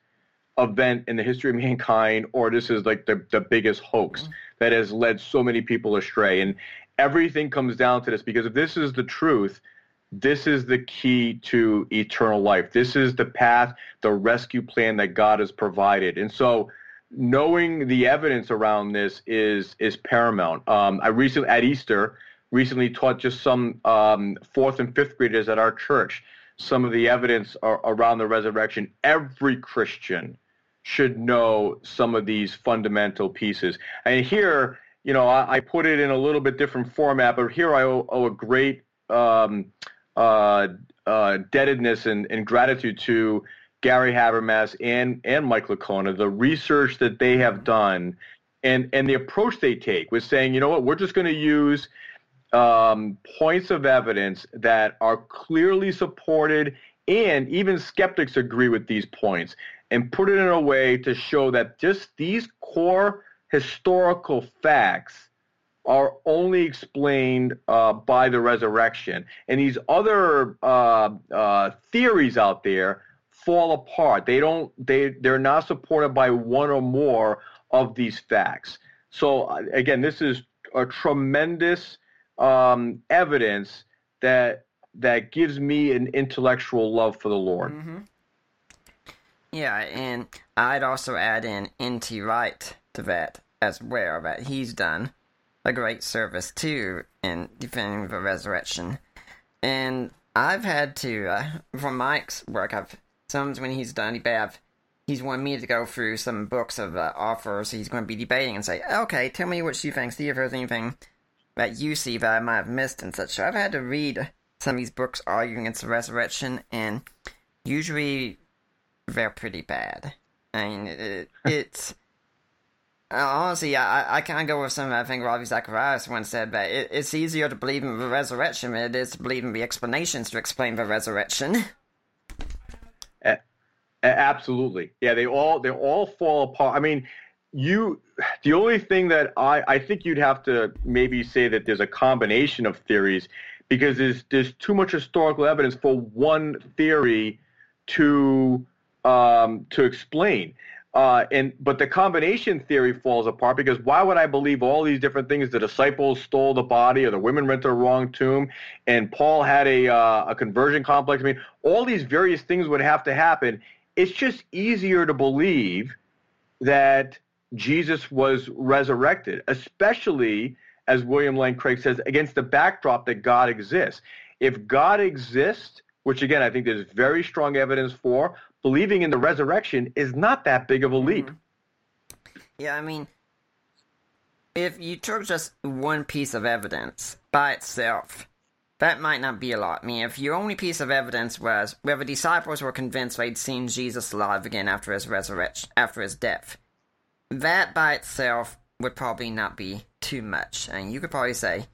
event in the history of mankind, or this is like the the biggest hoax that has led so many people astray. And everything comes down to this because if this is the truth, this is the key to eternal life. This is the path, the rescue plan that God has provided. And so knowing the evidence around this is is paramount. Um, I recently at Easter recently taught just some um, fourth and fifth graders at our church some of the evidence ar- around the resurrection. Every Christian should know some of these fundamental pieces. And here, you know, I, I, put it in a little bit different format, but here I owe, owe a great um, uh, uh, indebtedness and, and, gratitude to Gary Habermas and and Mike Licona, the research that they have done, and and the approach they take with saying, you know what, we're just going to use um, points of evidence that are clearly supported, and even skeptics agree with these points, and put it in a way to show that just these core historical facts are only explained uh, by the resurrection. And these other uh, uh, theories out there fall apart. They don't. They they're not supported by one or more of these facts. So uh, again, this is a tremendous um, evidence that that gives me an intellectual love for the Lord. Mm-hmm. Yeah, and I'd also add in N.T. Wright to that as well, that he's done a great service too in defending the resurrection. And I've had to, uh, from Mike's work, I've sometimes when he's done debate, he's wanted me to go through some books of uh, offers he's going to be debating and say, okay, tell me what you think, see if there's anything that you see that I might have missed and such. So I've had to read some of these books arguing against the resurrection, and usually they're pretty bad. I mean, it, it's uh, honestly, I, I can't go with some. I think Ravi Zacharias once said that it, it's easier to believe in the resurrection than it is to believe in the explanations to explain the resurrection. absolutely, yeah. They all they all fall apart. I mean, you. The only thing that I I think you'd have to maybe say that there's a combination of theories because there's there's too much historical evidence for one theory to um, to explain. Uh, and but the combination theory falls apart because why would I believe all these different things? The disciples stole the body, or the women rented a wrong tomb, and Paul had a uh, a conversion complex. I mean, all these various things would have to happen. It's just easier to believe that Jesus was resurrected, especially as William Lane Craig says, against the backdrop that God exists. If God exists, which again I think there's very strong evidence for, believing in the resurrection is not that big of a leap. Mm-hmm. Yeah, I mean, if you took just one piece of evidence by itself, that might not be a lot. I mean, if your only piece of evidence was where the disciples were convinced they'd seen Jesus alive again after his resurrection, after his death, that by itself would probably not be too much. And you could probably say,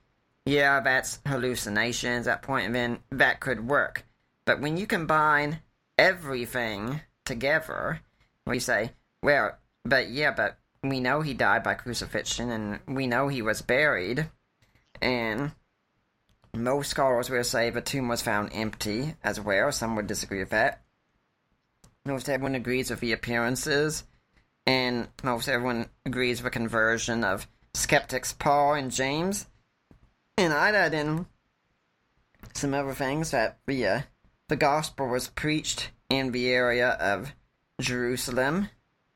yeah, that's hallucinations at point, and then that could work. But when you combine everything together, we say, well, but yeah, but we know he died by crucifixion, and we know he was buried, and most scholars will say the tomb was found empty as well. Some would disagree with that. Most everyone agrees with the appearances, and most everyone agrees with conversion of skeptics Paul and James. And I'd add in some other things that the the gospel was preached in the area of Jerusalem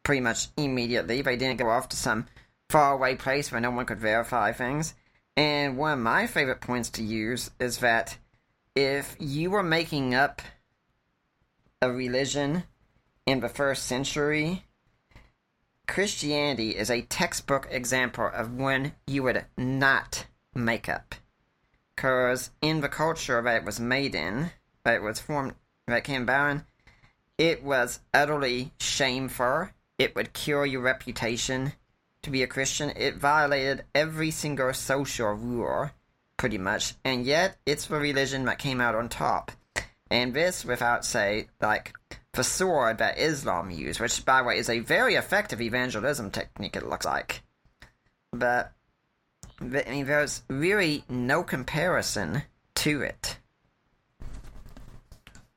pretty much immediately. They didn't go off to some faraway place where no one could verify things. And one of my favorite points to use is that if you were making up a religion in the first century, Christianity is a textbook example of when you would not make up. Because in the culture that it was made in, that was formed, that came about it was utterly shameful. It would kill your reputation to be a Christian. It violated every single social rule, pretty much, and yet it's the religion that came out on top. And this without, say, like the sword that Islam used, which, by the way, is a very effective evangelism technique, it looks like. But, I mean, there's really no comparison to it.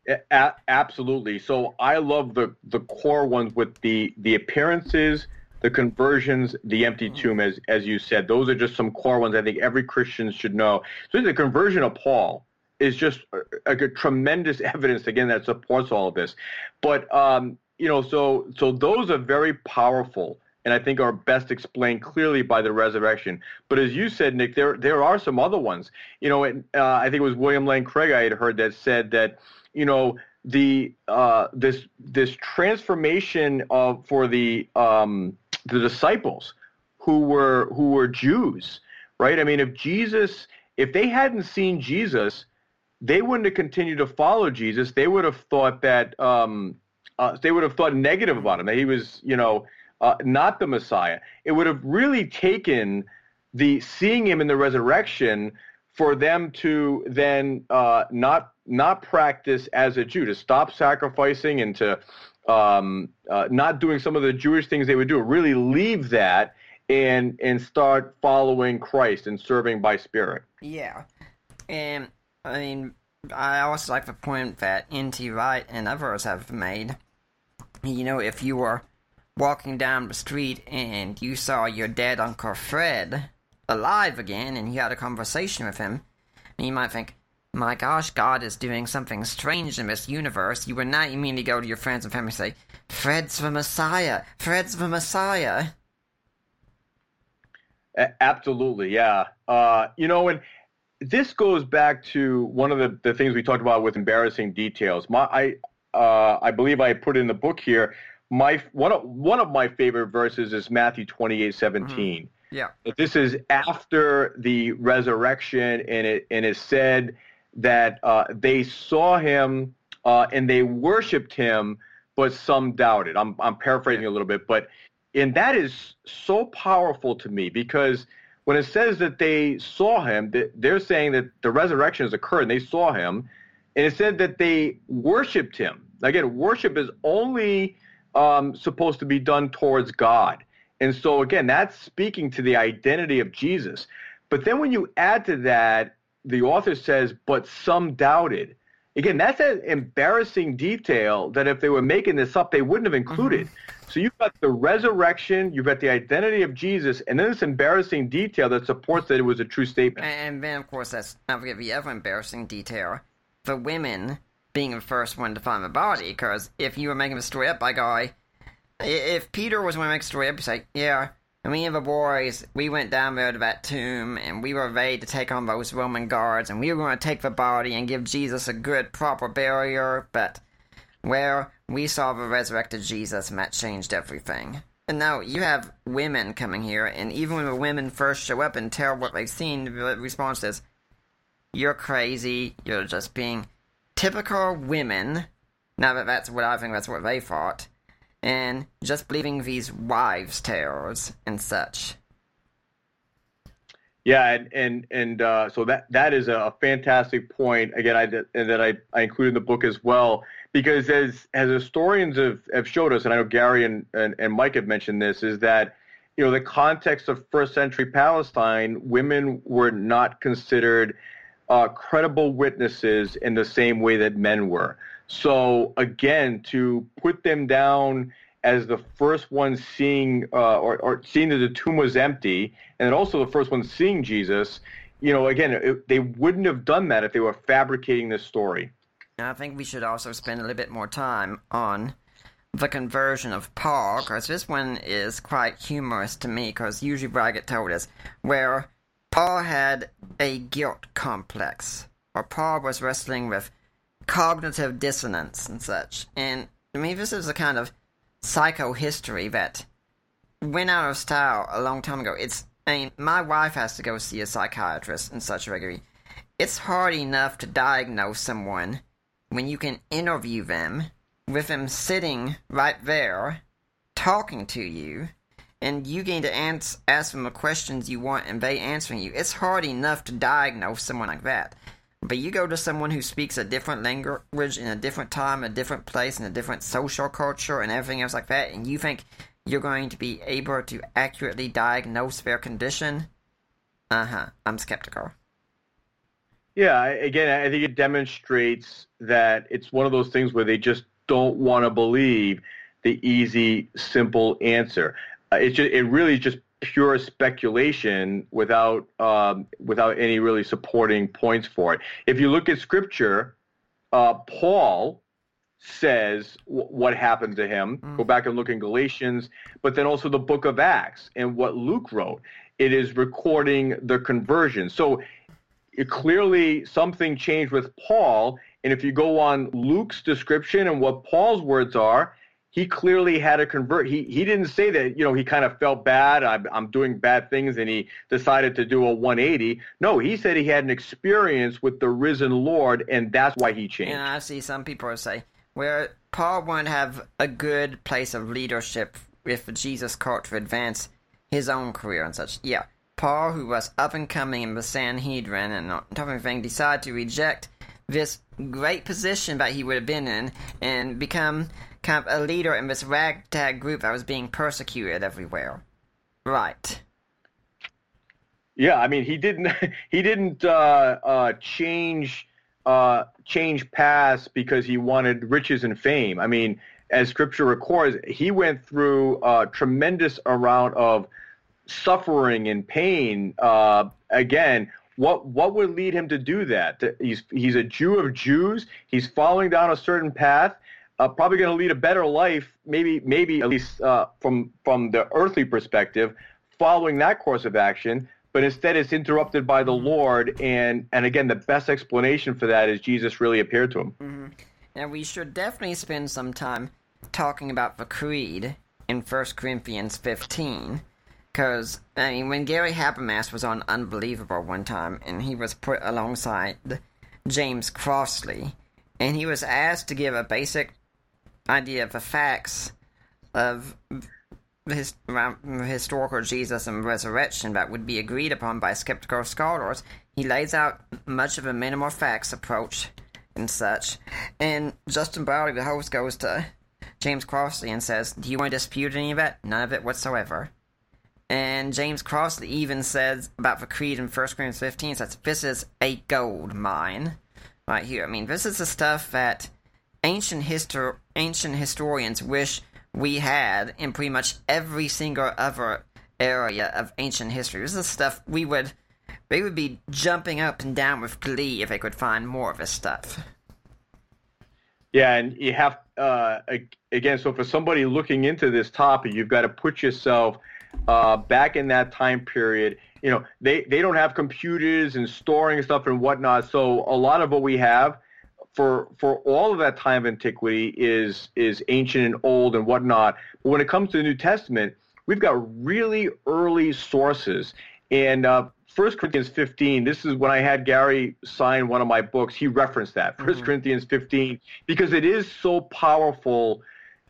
A- absolutely. So I love the the core ones with the the appearances, the conversions, the empty mm-hmm. tomb, as as you said. Those are just some core ones I think every Christian should know. So the conversion of Paul is just a, a, tremendous evidence again that supports all of this. But um, you know, so so those are very powerful and I think are best explained clearly by the resurrection. But as you said, Nick, there there are some other ones. You know, uh, I think it was William Lane Craig I had heard that said that you know the uh, this this transformation of for the um, the disciples who were who were Jews, right? I mean, if Jesus, if they hadn't seen Jesus, they wouldn't have continued to follow Jesus. They would have thought that um, uh, they would have thought negative about him. That he was, you know, uh, not the Messiah. It would have really taken the seeing him in the resurrection for them to then uh, not not practice as a Jew, to stop sacrificing and to um, uh, not doing some of the Jewish things they would do. Really leave that and and start following Christ and serving by Spirit. Yeah, and I mean, I also like the point that N.T. Wright and others have made. You know, if you were walking down the street and you saw your dead Uncle Fred alive again and you had a conversation with him, and you might think, my gosh, God is doing something strange in this universe. You would not immediately go to your friends and family and say, Fred's the Messiah. Fred's the Messiah. Absolutely, yeah. Uh, you know, and this goes back to one of the, the things we talked about with embarrassing details. My, I, uh, I believe I put in the book here. My one of one of my favorite verses is Matthew twenty eight seventeen. Mm-hmm. Yeah, this is after the resurrection, and it and it said that uh, they saw him uh, and they worshipped him, but some doubted. I'm I'm paraphrasing a little bit, but and that is so powerful to me because when it says that they saw him, they're saying that the resurrection has occurred and they saw him, and it said that they worshipped him. Again, worship is only um, supposed to be done towards God. And so, again, that's speaking to the identity of Jesus. But then when you add to that, the author says, but some doubted. Again, that's an embarrassing detail that if they were making this up, they wouldn't have included. Mm-hmm. So you've got the resurrection, you've got the identity of Jesus, and then this embarrassing detail that supports that it was a true statement. And then, of course, that's not forget the other embarrassing detail: the women being the first one to find the body. Because if you were making the story up by guy, if Peter was up, he'd say, "Yeah, and me and the boys, we went down there to that tomb, and we were ready to take on those Roman guards, and we were going to take the body and give Jesus a good, proper burial, but, well, we saw the resurrected Jesus, and that changed everything. And now you have women coming here, and even when the women first show up and tell what they've seen, the response is, You're crazy, you're just being typical women. Now that that's what I think that's what they thought and just believing these wives' tales and such. Yeah, and and and uh, so that that is a fantastic point. Again, I and that I, I included in the book as well because as as historians have, have showed us, and I know Gary and, and, and Mike have mentioned this, is that you know the context of first century Palestine, women were not considered uh, credible witnesses in the same way that men were. So again, to put them down as the first one seeing uh, or, or, seeing that the tomb was empty, and also the first one seeing Jesus, you know, again, it, they wouldn't have done that if they were fabricating this story. I think we should also spend a little bit more time on the conversion of Paul, because this one is quite humorous to me, because usually get told is where Paul had a guilt complex, or Paul was wrestling with cognitive dissonance and such. And I mean, this is a kind of psychohistory that went out of style a long time ago. It's, I mean, my wife has to go see a psychiatrist and such regularly. It's hard enough to diagnose someone when you can interview them with them sitting right there talking to you and you getting to ans- ask them the questions you want and they answering you. It's hard enough to diagnose someone like that. But you go to someone who speaks a different language in a different time, a different place, in a different social culture, and everything else like that, and you think you're going to be able to accurately diagnose their condition? Uh huh. I'm skeptical. Yeah, again, I think it demonstrates that it's one of those things where they just don't want to believe the easy, simple answer. Uh, it's just, it really just pure speculation without um, without any really supporting points for it. If you look at Scripture, uh, Paul says w- what happened to him. Mm. Go back and look in Galatians, but then also the Book of Acts and what Luke wrote. It is recording the conversion. So it, clearly something changed with Paul. And if you go on Luke's description and what Paul's words are, he clearly had to convert. He he didn't say that you know he kind of felt bad. I'm I'm doing bad things, and he decided to do a 180. No, he said he had an experience with the risen Lord, and that's why he changed. And I see some people say where Paul won't have a good place of leadership if Jesus called to advance his own career and such. Yeah, Paul, who was up and coming in the Sanhedrin and on top of everything, decided to reject this great position that he would have been in and become kind of a leader in this ragtag group that was being persecuted everywhere. Right. Yeah, I mean he didn't he didn't uh, uh, change uh, change paths because he wanted riches and fame. I mean, as Scripture records, he went through a tremendous amount of suffering and pain. Uh, again, what what would lead him to do that? He's he's a Jew of Jews. He's following down a certain path. Uh, probably going to lead a better life, maybe maybe at least uh, from from the earthly perspective, following that course of action. But instead, it's interrupted by the Lord, and and again, the best explanation for that is Jesus really appeared to him. Mm-hmm. And we should definitely spend some time talking about the creed in 1 Corinthians 15 because, I mean, when Gary Habermas was on Unbelievable one time, and he was put alongside James Crossley, and he was asked to give a basic idea of the facts of his, historical Jesus and resurrection that would be agreed upon by skeptical scholars, he lays out much of a minimal facts approach and such. And Justin Brierley, the host, goes to James Crossley and says, Do you want to dispute any of it? None of it whatsoever. And James Crossley even says about the creed in 1 Corinthians 15 says this is a gold mine right here. I mean, this is the stuff that ancient histor- ancient historians wish we had in pretty much every single other area of ancient history. This is stuff we would they would be jumping up and down with glee if they could find more of this stuff. Yeah, and you have uh, again. So for somebody looking into this topic, you've got to put yourself uh, back in that time period, you know, they, they don't have computers and storing stuff and whatnot. So a lot of what we have for for all of that time of antiquity is is ancient and old and whatnot. But when it comes to the New Testament, we've got really early sources. And uh, 1 Corinthians 15, this is when I had Gary sign one of my books. He referenced that, 1 mm-hmm. Corinthians 15, because it is so powerful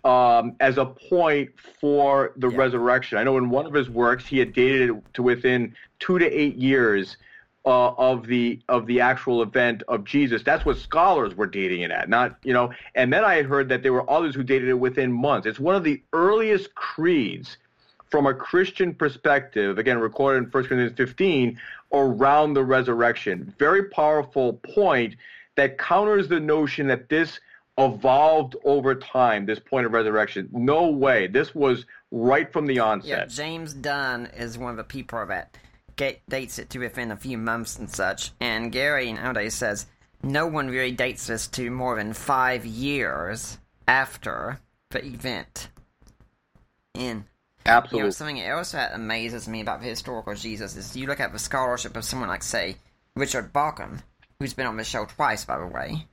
um, as a point for the yeah. resurrection. I know in one of his works he had dated it to within two to eight years uh, of the of the actual event of Jesus. That's what scholars were dating it at, not you know. And then I had heard that there were others who dated it within months. It's one of the earliest creeds from a Christian perspective. Again, recorded in 1 Corinthians 15 around the resurrection. Very powerful point that counters the notion that this evolved over time, this point of resurrection. No way. This was right from the onset. Yeah, James Dunn is one of the people of that dates it to within a few months and such. And Gary nowadays says no one really dates this to more than five years after the event. In Absolutely. You know, something else that amazes me about the historical Jesus is you look at the scholarship of someone like, say, Richard Bauckham, who's been on the show twice, by the way.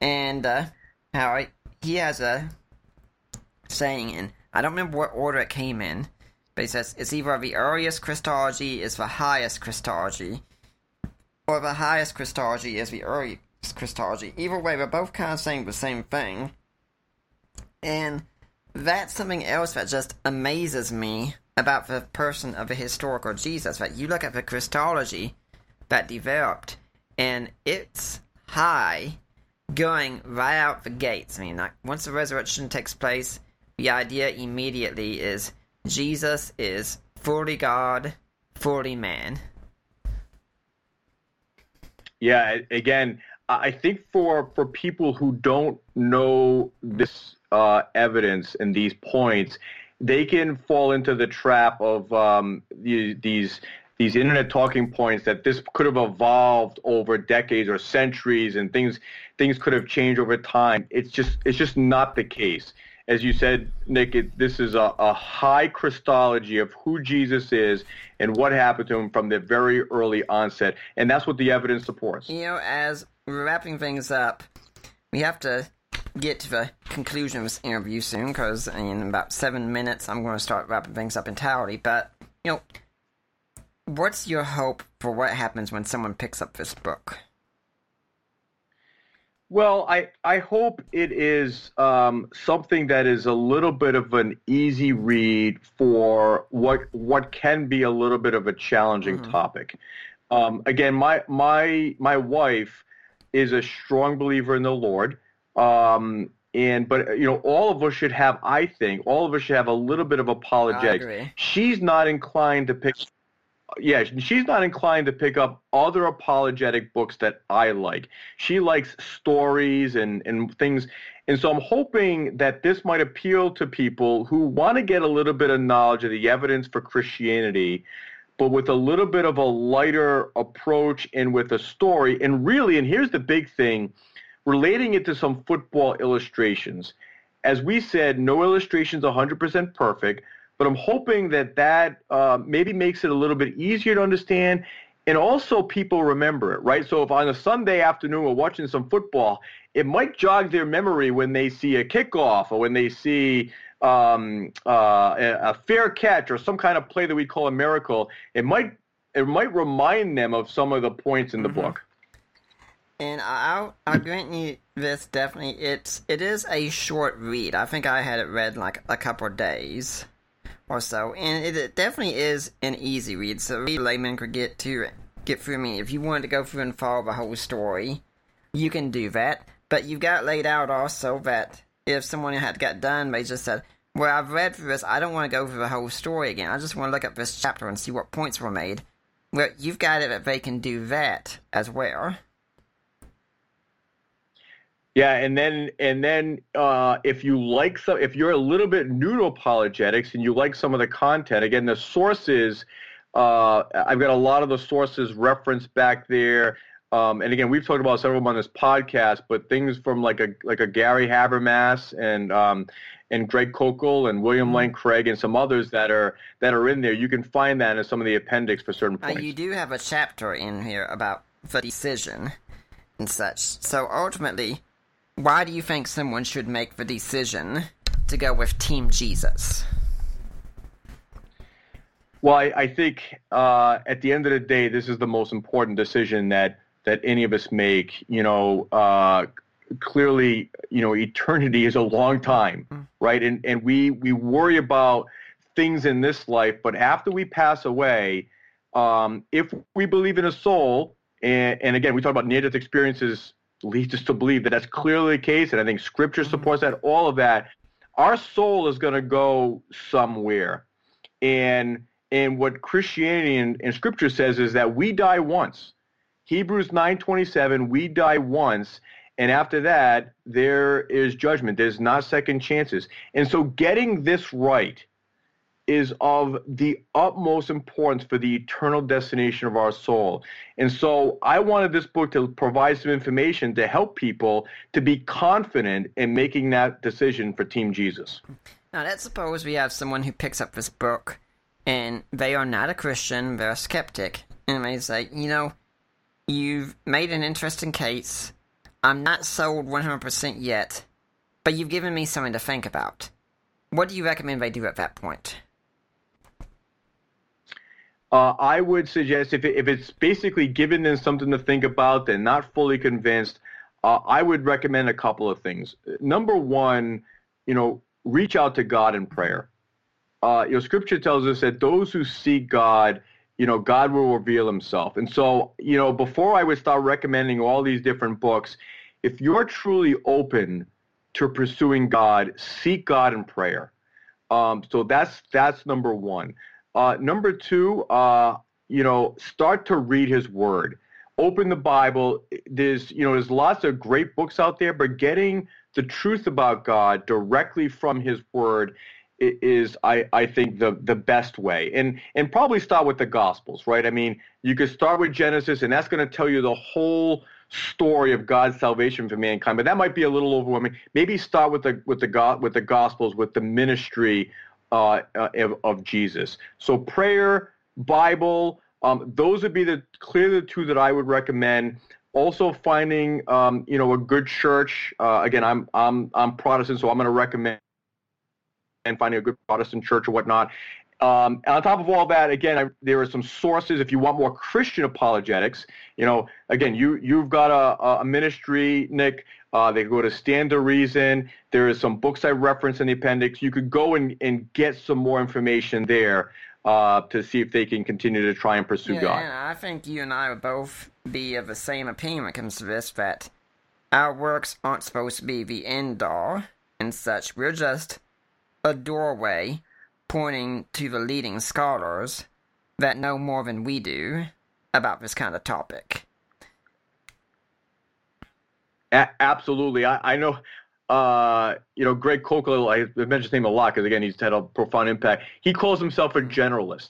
And uh, how he has a saying, and I don't remember what order it came in, but he says it's either the earliest Christology is the highest Christology, or the highest Christology is the earliest Christology. Either way, they're both kind of saying the same thing. And that's something else that just amazes me about the person of the historical Jesus. That you look at the Christology that developed, and it's high going right out the gates. I mean, like, once the resurrection takes place, the idea immediately is Jesus is fully God, fully man. Yeah, again, I think for for people who don't know this uh, evidence and these points, they can fall into the trap of um, these these internet talking points that this could have evolved over decades or centuries and things things could have changed over time. It's just it's just not the case. As you said, Nick, it, this is a, a high Christology of who Jesus is and what happened to him from the very early onset, and that's what the evidence supports. You know, as we're wrapping things up, we have to get to the conclusion of this interview soon because in about seven minutes I'm going to start wrapping things up entirely. But, you know, what's your hope for what happens when someone picks up this book? Well, I, I hope it is um, something that is a little bit of an easy read for what what can be a little bit of a challenging mm-hmm. topic. Um, again, my my my wife is a strong believer in the Lord, um, and but you know all of us should have, I think, all of us should have a little bit of apologetics. She's not inclined to pick yeah, she's not inclined to pick up other apologetic books that I like. She likes stories and, and things. And so I'm hoping that this might appeal to people who want to get a little bit of knowledge of the evidence for Christianity, but with a little bit of a lighter approach and with a story. And really, and here's the big thing, relating it to some football illustrations. As we said, no illustration is 100% perfect, but I'm hoping that that uh, maybe makes it a little bit easier to understand. And also, people remember it, right? So, if on a Sunday afternoon we're watching some football, it might jog their memory when they see a kickoff or when they see um, uh, a fair catch or some kind of play that we call a miracle. It might it might remind them of some of the points in the mm-hmm. book. And I'll, I'll grant you this definitely. It's it is a short read. I think I had it read like a couple of days or so, and it, definitely is an easy read. So a layman could get to get through. I mean, if you wanted to go through and follow the whole story, you can do that. But you've got laid out also that if someone had got done, they just said, "Well, I've read through this. I don't want to go through the whole story again. I just want to look at this chapter and see what points were made." Well, you've got it that they can do that as well. Yeah, and then and then uh, if you like some, if you're a little bit new to apologetics and you like some of the content, again, the sources. Uh, I've got a lot of the sources referenced back there. Um, and again, we've talked about several of them on this podcast, but things from like a like a Gary Habermas and um, and Greg Koukl and William mm-hmm. Lane Craig and some others that are that are in there. You can find that in some of the appendix for certain points. Uh, you do have a chapter in here about the decision and such. So ultimately, why do you think someone should make the decision to go with Team Jesus? Well, I, I think uh, at the end of the day, this is the most important decision that that any of us make. You know, uh, clearly, you know, eternity is a long time, mm. right? And and we we worry about things in this life, but after we pass away, um, if we believe in a soul, and, and again, we talk about near-death experiences leads us to believe that that's clearly the case, and I think Scripture mm-hmm. supports that. All of that, our soul is going to go somewhere, and and what Christianity and, and Scripture says is that we die once. Hebrews nine twenty seven, we die once, and after that there is judgment. There's not second chances, and so getting this right is of the utmost importance for the eternal destination of our soul. And so I wanted this book to provide some information to help people to be confident in making that decision for Team Jesus. Now, let's suppose we have someone who picks up this book and they are not a Christian, they're a skeptic, and they say, you know, you've made an interesting case. I'm not sold 100% yet, but you've given me something to think about. What do you recommend they do at that point? Uh, I would suggest if, it, if it's basically giving them something to think about, they're not fully convinced, uh, I would recommend a couple of things. Number one, you know, reach out to God in prayer. Uh, you know, Scripture tells us that those who seek God, you know, God will reveal Himself. And so, you know, before I would start recommending all these different books, if you're truly open to pursuing God, seek God in prayer. Um, so that's that's number one. Uh, number two, uh, you know, start to read His Word. Open the Bible. There's, you know, there's lots of great books out there, but getting the truth about God directly from His Word is, I, I think, the the best way. And and probably start with the Gospels, right? I mean, you could start with Genesis, and that's going to tell you the whole story of God's salvation for mankind. But that might be a little overwhelming. Maybe start with the with the God with the Gospels, with the ministry uh, uh, of, of, Jesus. So prayer, Bible, um, those would be the clearly the two that I would recommend. also finding um, you know a good church. Uh, again, I'm I'm I'm Protestant, so I'm going to recommend and finding a good Protestant church or whatnot. Um, and on top of all that, again, I, there are some sources if you want more Christian apologetics. You know, again, you you've got a, a ministry, Nick. Uh, they go to Stand to Reason. There is some books I reference in the appendix. You could go and, and get some more information there uh, to see if they can continue to try and pursue yeah, God. And I think you and I would both be of the same opinion when it comes to this that our works aren't supposed to be the end all and such. We're just a doorway pointing to the leading scholars that know more than we do about this kind of topic. A- absolutely. I, I know, uh, you know, Greg Koukl, I mentioned his name a lot because, again, he's had a profound impact. He calls himself a generalist.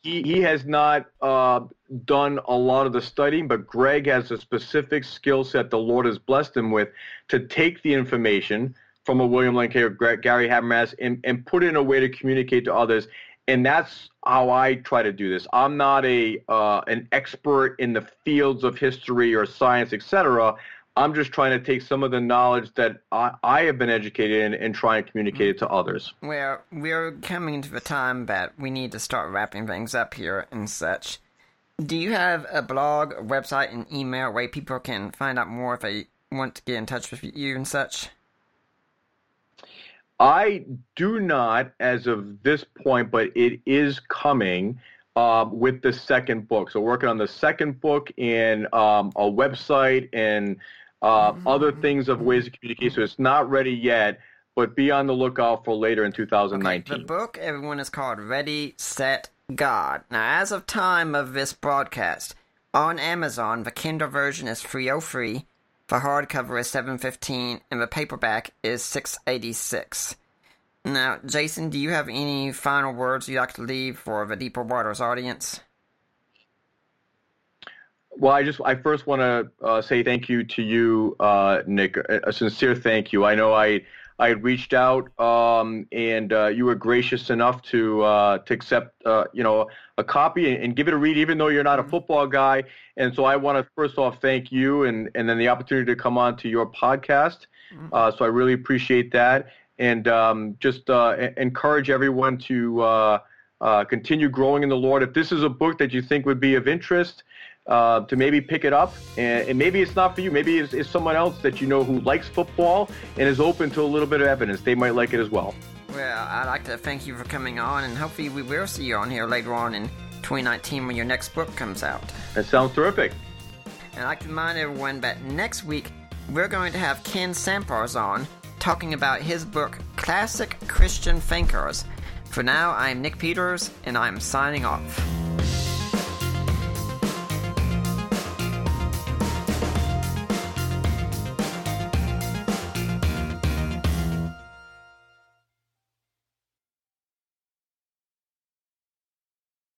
He, he has not uh, done a lot of the studying, but Greg has a specific skill set the Lord has blessed him with to take the information – from a William Lane or Gary Habermas and, and put it in a way to communicate to others. And that's how I try to do this. I'm not a uh, an expert in the fields of history or science, etc. I'm just trying to take some of the knowledge that I, I have been educated in and try and communicate it to others. Well, we're coming to the time that we need to start wrapping things up here and such. Do you have a blog, a website, and email where people can find out more if they want to get in touch with you and such? I do not, as of this point, but it is coming uh, with the second book. So working on the second book and um, a website and uh, mm-hmm. other things of ways to communicate. So it's not ready yet, but be on the lookout for later in 2019. Okay, the book, everyone, is called Ready, Set, God. Now, as of time of this broadcast, on Amazon, the Kindle version is free oh free the hardcover is 715 and the paperback is 686. Now, Jason, do you have any final words you'd like to leave for the Deeper Waters audience? Well, I just I first want to uh, say thank you to you, uh, Nick. A, a, sincere thank you. I know I I had reached out um, and uh, you were gracious enough to uh, to accept uh, you know a copy and, and, give it a read, even though you're not a mm-hmm. football guy. And so I want to first off thank you and and then the opportunity to come on to your podcast. Mm-hmm. Uh, so I really appreciate that and um, just uh, encourage everyone to uh, continue growing in the Lord. If this is a book that you think would be of interest uh, to maybe pick it up. And, and, maybe it's not for you. Maybe it's, it's someone else that you know who likes football and is open to a little bit of evidence. They might like it as well. Well, I'd like to thank you for coming on, and hopefully we will see you on here later on in 2019 when your next book comes out. That sounds terrific. And I'd like to remind everyone that next week we're going to have Ken Samples on talking about his book, Classic Christian Thinkers. For now, I'm Nick Peters, and I'm signing off.